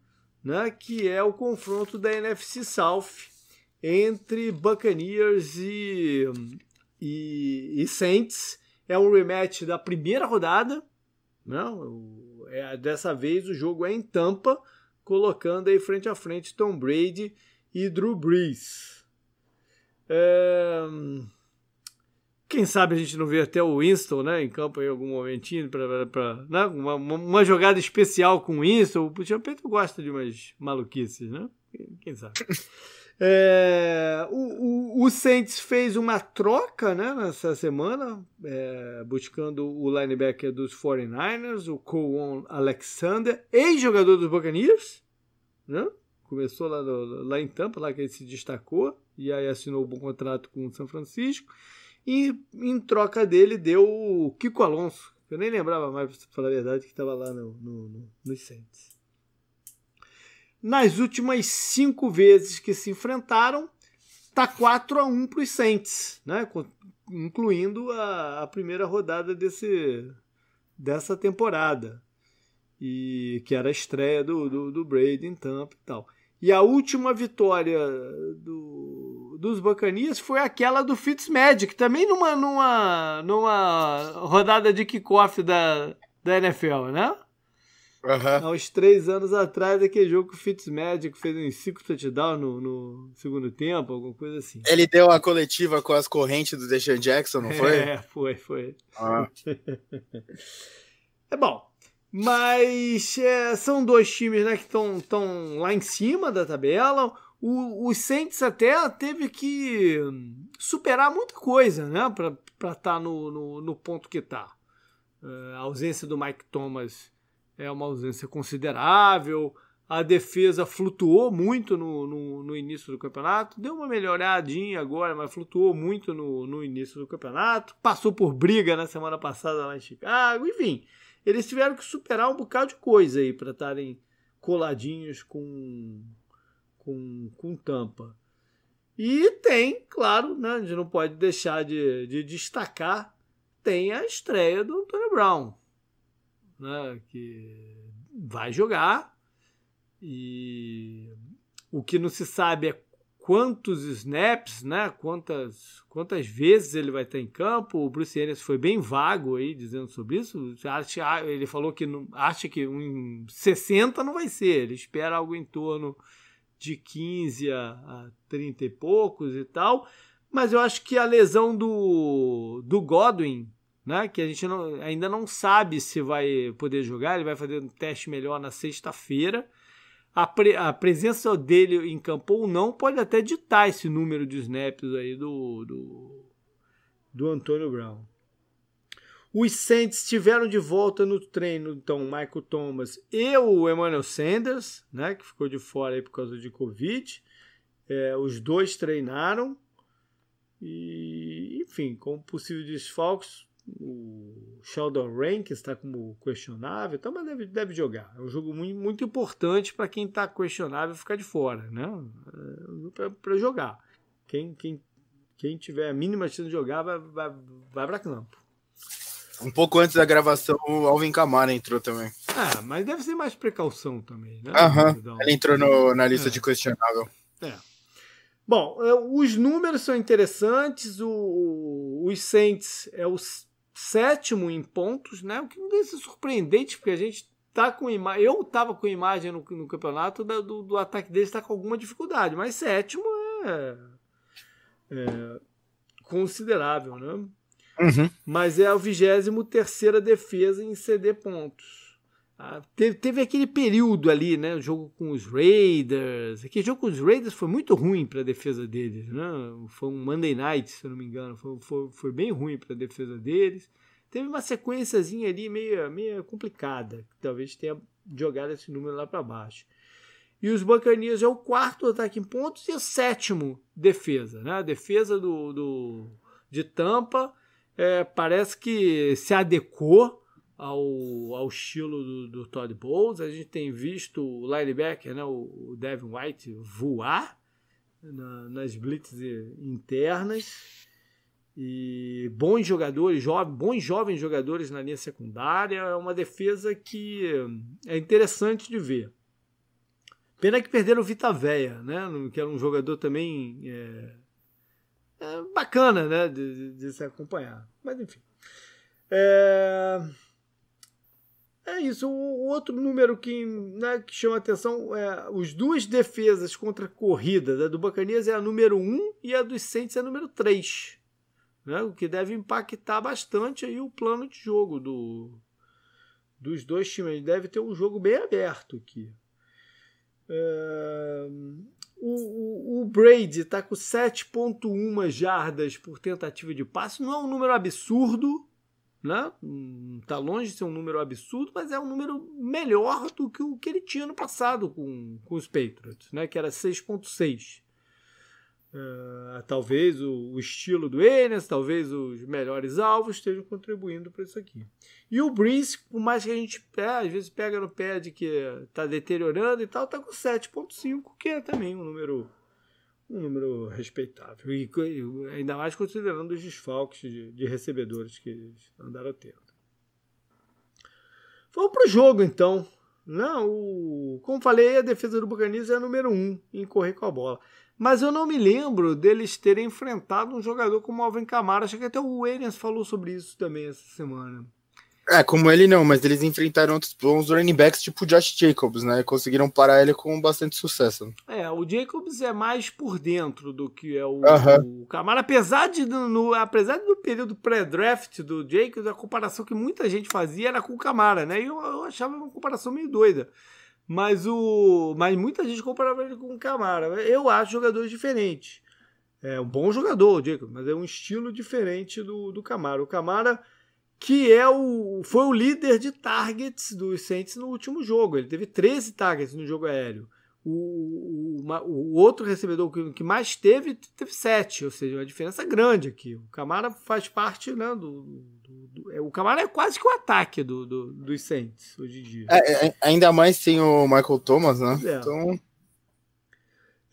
né? Que é o confronto da NFC South entre Buccaneers e, e, e Saints. É um rematch da primeira rodada, né? É, dessa vez o jogo é em Tampa, colocando aí frente a frente Tom Brady e Drew Brees. É... Quem sabe a gente não vê até o Winston né, em campo em algum momentinho, para né, uma, uma jogada especial com o Winston. O Champeito gosta de umas maluquices, né? Quem sabe? É, o, o, o, Saints fez uma troca né, nessa semana, é, buscando o linebacker dos 49ers, o Coon Alexander, ex-jogador dos Buccaneers, né? Começou lá, no, lá em Tampa, lá que ele se destacou, e aí assinou um bom contrato com o São Francisco. E em troca dele deu o Kiko Alonso, eu nem lembrava mais, para falar a verdade, que estava lá no, no, no, nos Saints. Nas últimas cinco vezes que se enfrentaram, tá 4 a 1 para os Saints, né? incluindo a, a primeira rodada desse, dessa temporada e que era a estreia do, do, do Brady em Tampa e tal. E a última vitória do, dos Bacanias foi aquela do Fitzmagic, também numa, numa, numa rodada de kickoff da, da NFL, né? Uhum. Há uns três anos atrás, aquele jogo que o Fitzmagic fez uns cinco touchdowns no, no segundo tempo, alguma coisa assim. Ele deu a coletiva com as correntes do Deshaun Jackson, não foi? É, foi, foi. Ah. é bom. Mas é, são dois times né, que estão lá em cima da tabela. O, o Saints até teve que superar muita coisa né, para estar tá no, no, no, ponto que está. É, a ausência do Mike Thomas é uma ausência considerável. A defesa flutuou muito no, no, no, início do campeonato. Deu uma melhoradinha agora, mas flutuou muito no, no início do campeonato. Passou por briga na semana passada lá em Chicago. Enfim, eles tiveram que superar um bocado de coisa aí para estarem coladinhos com, com, com tampa. E tem, claro, né, a gente não pode deixar de, de destacar, tem a estreia do Antônio Brown, né, que vai jogar e o que não se sabe é quantos snaps, né? Quantas, quantas vezes ele vai estar em campo. O Bruce Arians foi bem vago aí dizendo sobre isso. Acha, ele falou que não, acha que um 60 não vai ser. Ele espera algo em torno de 15 a, a 30 e poucos e tal. Mas eu acho que a lesão do, do Godwin, né, que a gente não, ainda não sabe se vai poder jogar, ele vai fazer um teste melhor na sexta-feira a, pre, a presença dele em campo ou não pode até ditar esse número de snaps aí do, do, do Antônio Brown. Os Saints estiveram de volta no treino, então, Michael Thomas e o Emmanuel Sanders, né, que ficou de fora aí por causa de Covid. É, os dois treinaram. E, enfim, com possível desfalques, o Sheldon Rankins está como questionável, então, mas deve, deve jogar. É um jogo muito, muito importante para quem está questionável ficar de fora, né? É para jogar. Quem, quem, quem tiver a mínima chance de jogar vai, vai, vai para campo. Um pouco antes da gravação, o Alvin Kamara entrou também. Ah, mas deve ser mais precaução também, né? Aham, ele entrou no, na lista é. de questionável. É. Bom, é, os números são interessantes. O, os Saints é o sétimo em pontos, né? O que não deve ser surpreendente, porque a gente tá com imagem. Eu tava com imagem no, no campeonato da, do, do, ataque deles está com alguma dificuldade, mas sétimo é, é considerável, né? Uhum. Mas é a 23 terceira defesa em ceder pontos. Ah, teve, teve, aquele período ali, né? O jogo com os Raiders. Aquele jogo com os Raiders foi muito ruim para a defesa deles, né? Foi um Monday Night, se eu não me engano. Foi, foi, foi bem ruim para a defesa deles. Teve uma sequenciazinha ali meio, meio complicada, que talvez tenha jogado esse número lá para baixo. E os Buccaneers é o quarto ataque em pontos e o sétimo defesa, né? A defesa do, do de Tampa é, parece que se adequou ao, ao estilo do, do, Todd Bowles. A gente tem visto o linebacker, né, o, Devin White, voar na, nas blitz internas. E bons jogadores, jovens, bons jovens jogadores na linha secundária. É uma defesa que é interessante de ver. Pena que perderam o Vita Veia, né? que era um jogador também é, é bacana né? De, de, de, se acompanhar. Mas enfim. É... É isso. O outro número que, né, que chama atenção é os duas defesas contra a corrida da do Bacanias é a número 1 e a dos Saints é a número 3. Né, o que deve impactar bastante aí o plano de jogo do, dos dois times. Deve ter um jogo bem aberto aqui. É, o, o, o, Brady está com 7,1 jardas por tentativa de passe. Não é um número absurdo, né? Tá longe de ser um número absurdo, mas é um número melhor do que o que ele tinha no passado com, com os Patriots, né? Que era 6.6. Uh, talvez o, o, estilo do Enes, talvez os melhores alvos estejam contribuindo para isso aqui. E o Breeze, por mais que a gente é, às vezes pega no pé de que está deteriorando e tal, está com 7.5, que é também um número um número respeitável. E ainda mais considerando os desfalques de, de recebedores que eles andaram tendo. Vamos para o jogo, então. Não, o, como falei, a defesa do Buccaneers é a número um em correr com a bola. Mas eu não me lembro deles terem enfrentado um jogador como Alvin Kamara. Acho que até o Williams falou sobre isso também essa semana. É, como ele não, mas eles enfrentaram outros bons running backs, tipo o Josh Jacobs, né? E conseguiram parar ele com bastante sucesso. É, o Jacobs é mais por dentro do que é o, o Camara. Apesar de no, apesar do período pré-draft do Jacobs, a comparação que muita gente fazia era com o Camara, né? E eu, eu achava uma comparação meio doida. Mas, o, mas muita gente comparava ele com o Camara. Eu acho jogadores diferentes. É um bom jogador, o Jacobs, mas é um estilo diferente do, do Camara. O Camara que é o, foi o líder de targets dos Saints no último jogo. Ele teve 13 targets no jogo aéreo. O, o, o outro recebedor que, mais teve, teve 7, ou seja, uma diferença grande aqui. O Camara faz parte, né, do, do, do é, o Camara é quase que o ataque do, do, dos Saints hoje em dia. É, é, ainda mais sem o Michael Thomas, né? É. Então...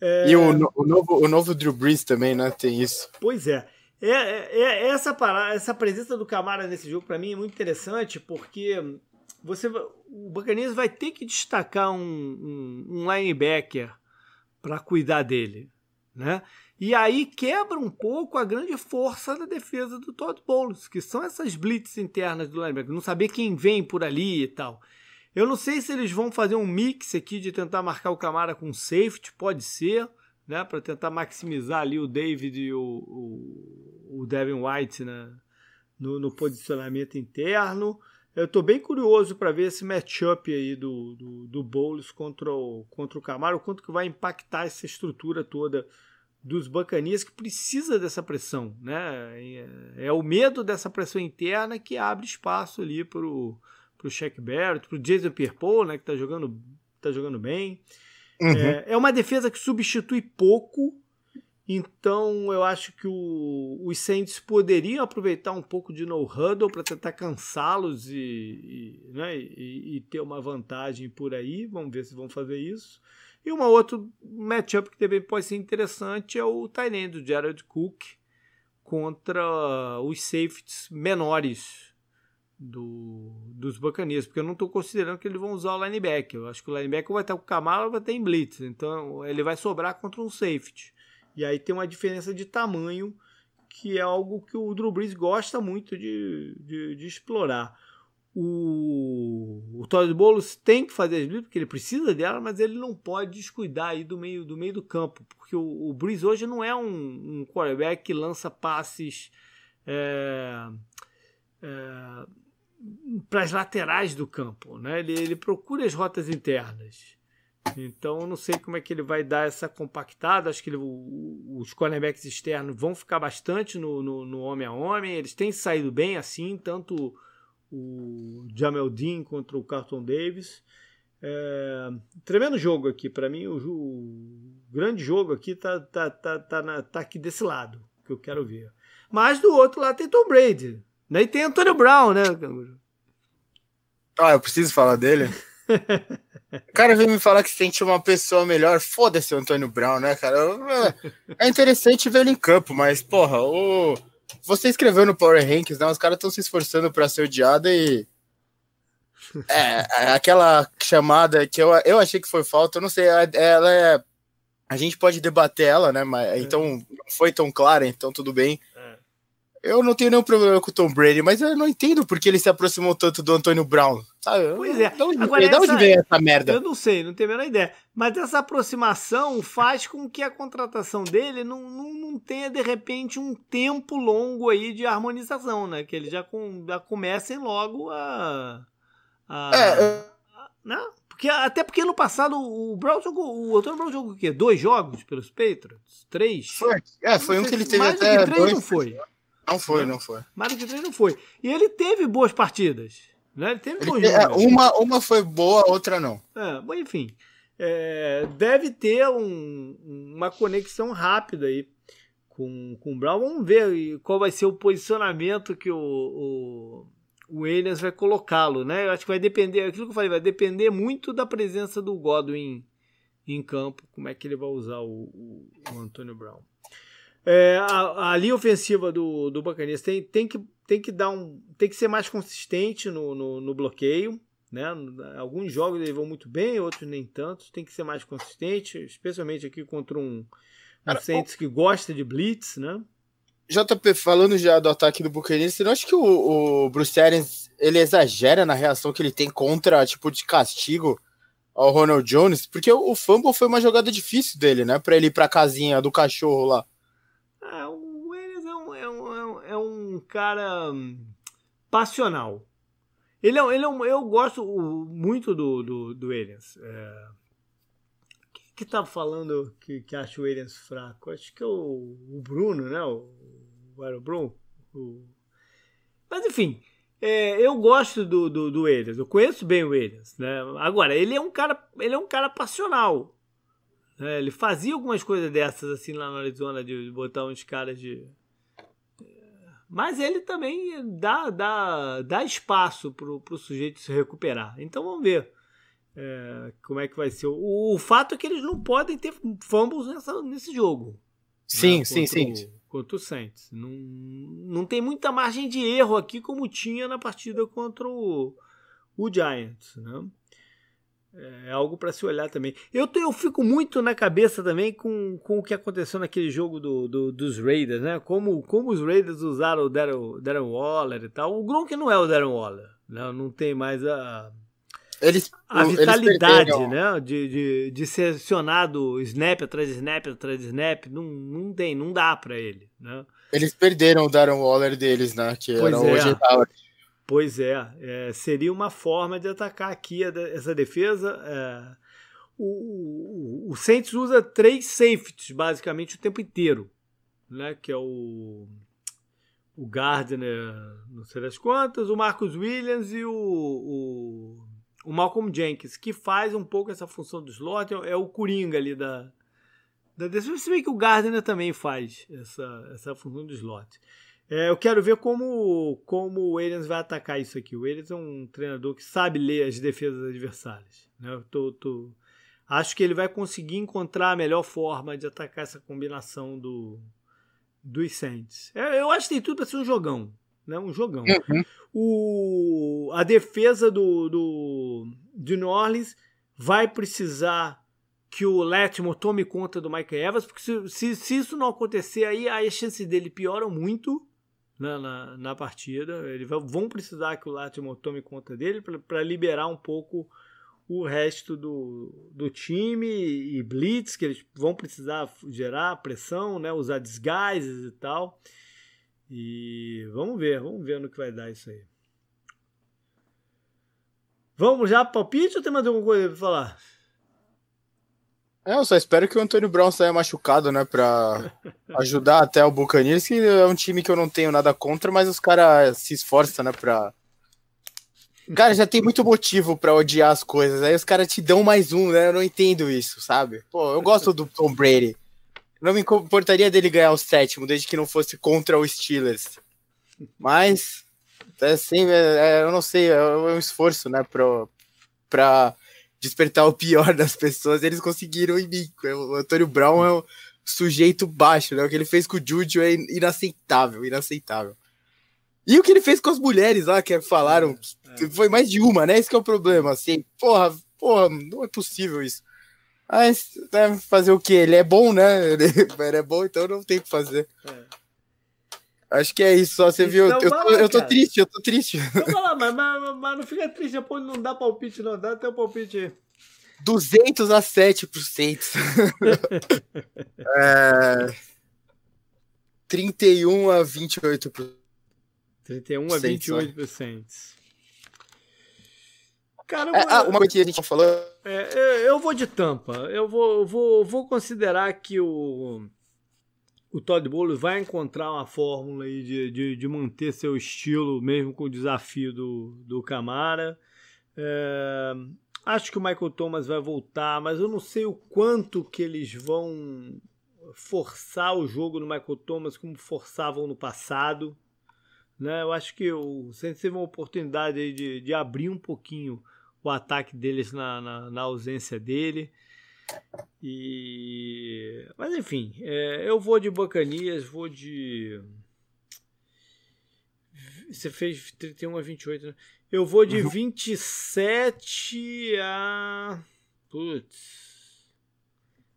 É... E o, o, novo, o novo Drew Brees também, né? Tem isso. Pois é. É, é, é, essa, parada, essa presença do Camara nesse jogo, para mim, é muito interessante, porque você, o Buccaneers vai ter que destacar um, um, um linebacker para cuidar dele. né? E aí quebra um pouco a grande força da defesa do Todd Bowles, que são essas blitz internas do linebacker, não saber quem vem por ali e tal. Eu não sei se eles vão fazer um mix aqui de tentar marcar o Camara com safety, pode ser, né, para tentar maximizar ali o David e o, o, o Devin White né, no, no posicionamento interno. Eu estou bem curioso para ver esse matchup aí do, do, do Bowles contra o, contra o Camaro, quanto que vai impactar essa estrutura toda dos Bacanias que precisa dessa pressão, né? É, é o medo dessa pressão interna que abre espaço ali para o Shaq Barrett, para o Jason Pierre-Paul, né? Que está jogando, tá jogando bem. Uhum. É, é uma defesa que substitui pouco então eu acho que o, os Saints poderiam aproveitar um pouco de no-huddle para tentar cansá-los e, e, né, e, e, ter uma vantagem por aí. Vamos ver se vão fazer isso. E uma outra matchup que também pode ser interessante é o Tyrande do Jared Cook contra os safeties menores do, dos Buccaneers, porque eu não estou considerando que eles vão usar o linebacker. Eu acho que o linebacker vai estar com o Camaro vai estar em blitz, então ele vai sobrar contra um safety. E aí tem uma diferença de tamanho que é algo que o Drew Brees gosta muito de, de, de explorar. O, o Todd Bowles tem que fazer as blitz porque ele precisa dela, mas ele não pode descuidar aí do meio do, meio do campo, porque o, o Brees hoje não é um, um quarterback que lança passes é, é, para as laterais do campo, né? ele, ele procura as rotas internas. Então eu não sei como é que ele vai dar essa compactada. Acho que ele, os cornerbacks externos vão ficar bastante no, no, no, homem a homem. Eles têm saído bem assim, tanto o Jamel Dean contra o Carlton Davis. É, tremendo jogo aqui. Para mim, o, o, grande jogo aqui tá, tá, tá, tá, na, tá aqui desse lado, que eu quero ver. Mas do outro lado tem Tom Brady. E tem Antônio Brown, né? Ah, eu preciso falar dele. O cara veio me falar que sente uma pessoa melhor. Foda-se o Antônio Brown, né, cara? É interessante ver ele em campo, mas, porra, o... você escreveu no Power Rankings, né? Os caras estão se esforçando para ser odiado e. É, é, aquela chamada que eu, eu achei que foi falta, eu não sei, ela é. A gente pode debater ela, né? Mas, então, não foi tão clara, então tudo bem. Eu não tenho nenhum problema com o Tom Brady, mas eu não entendo porque ele se aproximou tanto do Antônio Brown. Sabe? Pois é. De onde, Agora, essa, onde essa merda? Eu não sei, não tenho a menor ideia. Mas essa aproximação faz com que a contratação dele não, não, não tenha, de repente, um tempo longo aí de harmonização, né? Que eles já, com, já comecem logo a. a é, a, né? Porque, até porque no passado o Brown jogou. O Antônio Brown jogou o quê? Dois jogos pelos Patriots? Três? Foi. É, foi um que ele teve mais até. Do que três dois, não foi. Não foi, não foi. Do que três não foi. E ele teve boas partidas. Né? Ele teve ele, é, uma, uma foi boa, outra não. É, bom, enfim. É, deve ter um, uma conexão rápida aí com, com o Brown. Vamos ver qual vai ser o posicionamento que o, o, o Williams vai colocá-lo. Né? Eu acho que vai depender, aquilo que eu falei, vai depender muito da presença do Godwin em campo, como é que ele vai usar o, o, o Antônio Brown. É, a, a, linha ofensiva do, do Buccaneers tem, tem, que, tem que dar um. tem que ser mais consistente no, no, no bloqueio. Né? Alguns jogos eles vão muito bem, outros nem tanto. Tem que ser mais consistente, especialmente aqui contra um, um Saints que gosta de blitz, né? JP, falando já do ataque do Buccaneers, você não acha que o, o Bruce Arians ele exagera na reação que ele tem contra tipo de castigo ao Ronald Jones? Porque o, o fumble foi uma jogada difícil dele, né? Para ele ir para casinha do cachorro lá. Ah, o Enes é um, é um, é um cara hum, passional. Ele é, ele é um, eu gosto muito do, do, do. É, quem que tá falando que, que acha o Elias fraco? Acho que é o, o Bruno, né? O, o Bruno. O... Mas enfim, é, eu gosto do, do, do. Eu conheço bem o Elias. Né? Agora, ele é um cara, ele é um cara passional. É, ele fazia algumas coisas dessas assim lá no Arizona, de botar uns caras de. Mas ele também dá, dá, dá espaço pro, pro sujeito se recuperar. Então vamos ver é, como é que vai ser. O, o, fato é que eles não podem ter fumbles nessa, nesse jogo. Sim, né? sim, sim. O, contra o Saints. Não, não tem muita margem de erro aqui como tinha na partida contra o, o Giants. Né? É algo para se olhar também. Eu, eu fico muito na cabeça também com, com o que aconteceu naquele jogo do, do dos Raiders, né? Como, como os Raiders usaram o Darren, Darren Waller e tal. O Gronk não é o Darren Waller, né? não tem mais a, eles, a vitalidade, né? De, de, de ser acionado snap atrás de snap atrás de snap. Não, não tem, não dá para ele, né? Eles perderam o Darren Waller deles, né? Que pois era é. o Howard. Pois é, é, seria uma forma de atacar aqui essa defesa. É, o, o, o Saints usa três safeties basicamente o tempo inteiro, né? Que é o o Gardner, não sei das quantas, o Marcus Williams e o, o, o, Malcolm Jenkins, que faz um pouco essa função do slot, é, é o Coringa ali da, da defesa. Se bem que o Gardner também faz essa, essa função do slot. É, eu quero ver como, como o Williams vai atacar isso aqui. O Williams é um treinador que sabe ler as defesas adversárias. Né? Eu tô, tô... Acho que ele vai conseguir encontrar a melhor forma de atacar essa combinação do, dos Saints. É, eu acho que tem tudo para ser um jogão. Né? Um jogão. Uhum. O, a defesa do, do, de New Orleans vai precisar que o Letmore tome conta do Michael Evans, porque se, se, se isso não acontecer, aí as chances dele pioram muito na, na, na partida. Eles vão precisar que o Latimer tome conta dele para liberar um pouco o resto do, do time e blitz, que eles vão precisar gerar pressão, né, usar desguises e tal. E vamos ver, vamos ver no que vai dar isso aí. Vamos já palpite ou tem mais alguma coisa para falar? É, eu só espero que o Antônio Brown saia machucado, né? Pra ajudar até o Buccaneers, que é um time que eu não tenho nada contra, mas os caras se esforçam, né? Pra. Cara, já tem muito motivo para odiar as coisas. Aí os caras te dão mais um, né? Eu não entendo isso, sabe? Pô, eu gosto do Tom Brady. Não me importaria dele ganhar o sétimo, desde que não fosse contra o Steelers. Mas, é assim, é, é, eu não sei, é um esforço, né? Pra, pra despertar o pior das pessoas, eles conseguiram em mim. O Antônio Brown é um sujeito baixo, né? O que ele fez com o Júlio é inaceitável, inaceitável. E o que ele fez com as mulheres lá, que falaram, é, é. foi mais de uma, né? Esse que é o problema, assim, porra, porra, não é possível isso. Mas, né, fazer o que? Ele é bom, né? Ele, ele, é bom, então não tem o que fazer. É. Acho que é isso, só você então, viu. Eu, tô, eu tô triste, eu tô triste. Então lá, mas, mas, mas, não fica triste depois, não dá palpite, não. Dá teu palpite aí. 200 a 7%. é... 31 a 28%. 31 a 28%. Cara, eu é, vou, ah, uma coisa que a gente falou. É, eu vou de tampa. Eu vou, vou, vou considerar que o o Todd Bowles vai encontrar uma fórmula aí de, de, de, manter seu estilo, mesmo com o desafio do, do Camara. É, acho que o Michael Thomas vai voltar, mas eu não sei o quanto que eles vão forçar o jogo no Michael Thomas como forçavam no passado. Né? Eu acho que o Saints teve uma oportunidade de, de abrir um pouquinho o ataque deles na, na, na ausência dele. E... Mas enfim, é, eu vou de Bacanias, vou de. Você fez 31 a 28, né? Eu vou de 27 uhum. a. Putz.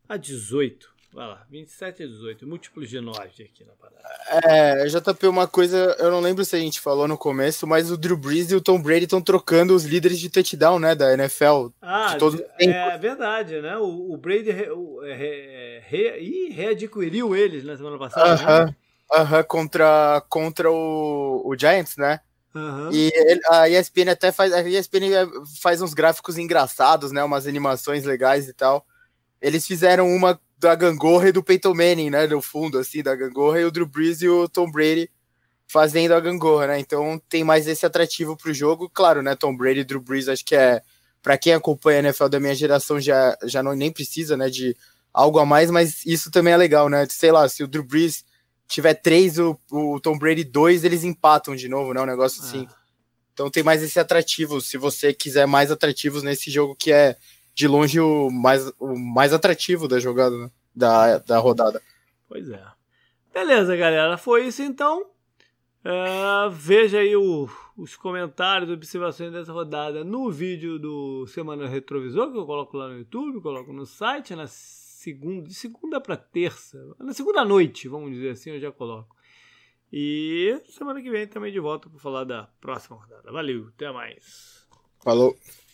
A 18. Vai lá, 27 a 18, múltiplos de 9 aqui na parada. É, JP, uma coisa, eu não lembro se a gente falou no começo, mas o Drew Brees e o Tom Brady estão trocando os líderes de touchdown, né, da NFL. Ah, de todo é verdade, né? O, o Brady re, re, re, readquiriu eles na semana passada. Aham, -huh, uh -huh, contra, contra o, o Giants, né? Uhum. E a ESPN até faz, a ESPN faz uns gráficos engraçados, né? Umas animações legais e tal. Eles fizeram uma da gangorra e do Peyton Manning, né? No fundo, assim, da gangorra, e o Drew Brees e o Tom Brady fazendo a gangorra, né? Então tem mais esse atrativo pro jogo. Claro, né? Tom Brady e Drew Brees, acho que é. para quem acompanha a NFL da minha geração, já, já não nem precisa, né? De algo a mais, mas isso também é legal, né? Sei lá, se o Drew Brees tiver três, o, o Tom Brady dois, eles empatam de novo, né? Um negócio assim. Ah. Então tem mais esse atrativo, se você quiser mais atrativos nesse jogo que é de longe o mais, o mais atrativo da jogada, né? da, da rodada. Pois é. Beleza, galera. Foi isso então. Uh, veja aí o, os comentários, observações dessa rodada no vídeo do Semana Retrovisor, que eu coloco lá no YouTube, coloco no site, na segunda, de segunda para terça, na segunda noite, vamos dizer assim, eu já coloco. E semana que vem também de volta para falar da próxima rodada. Valeu, até mais. Falou.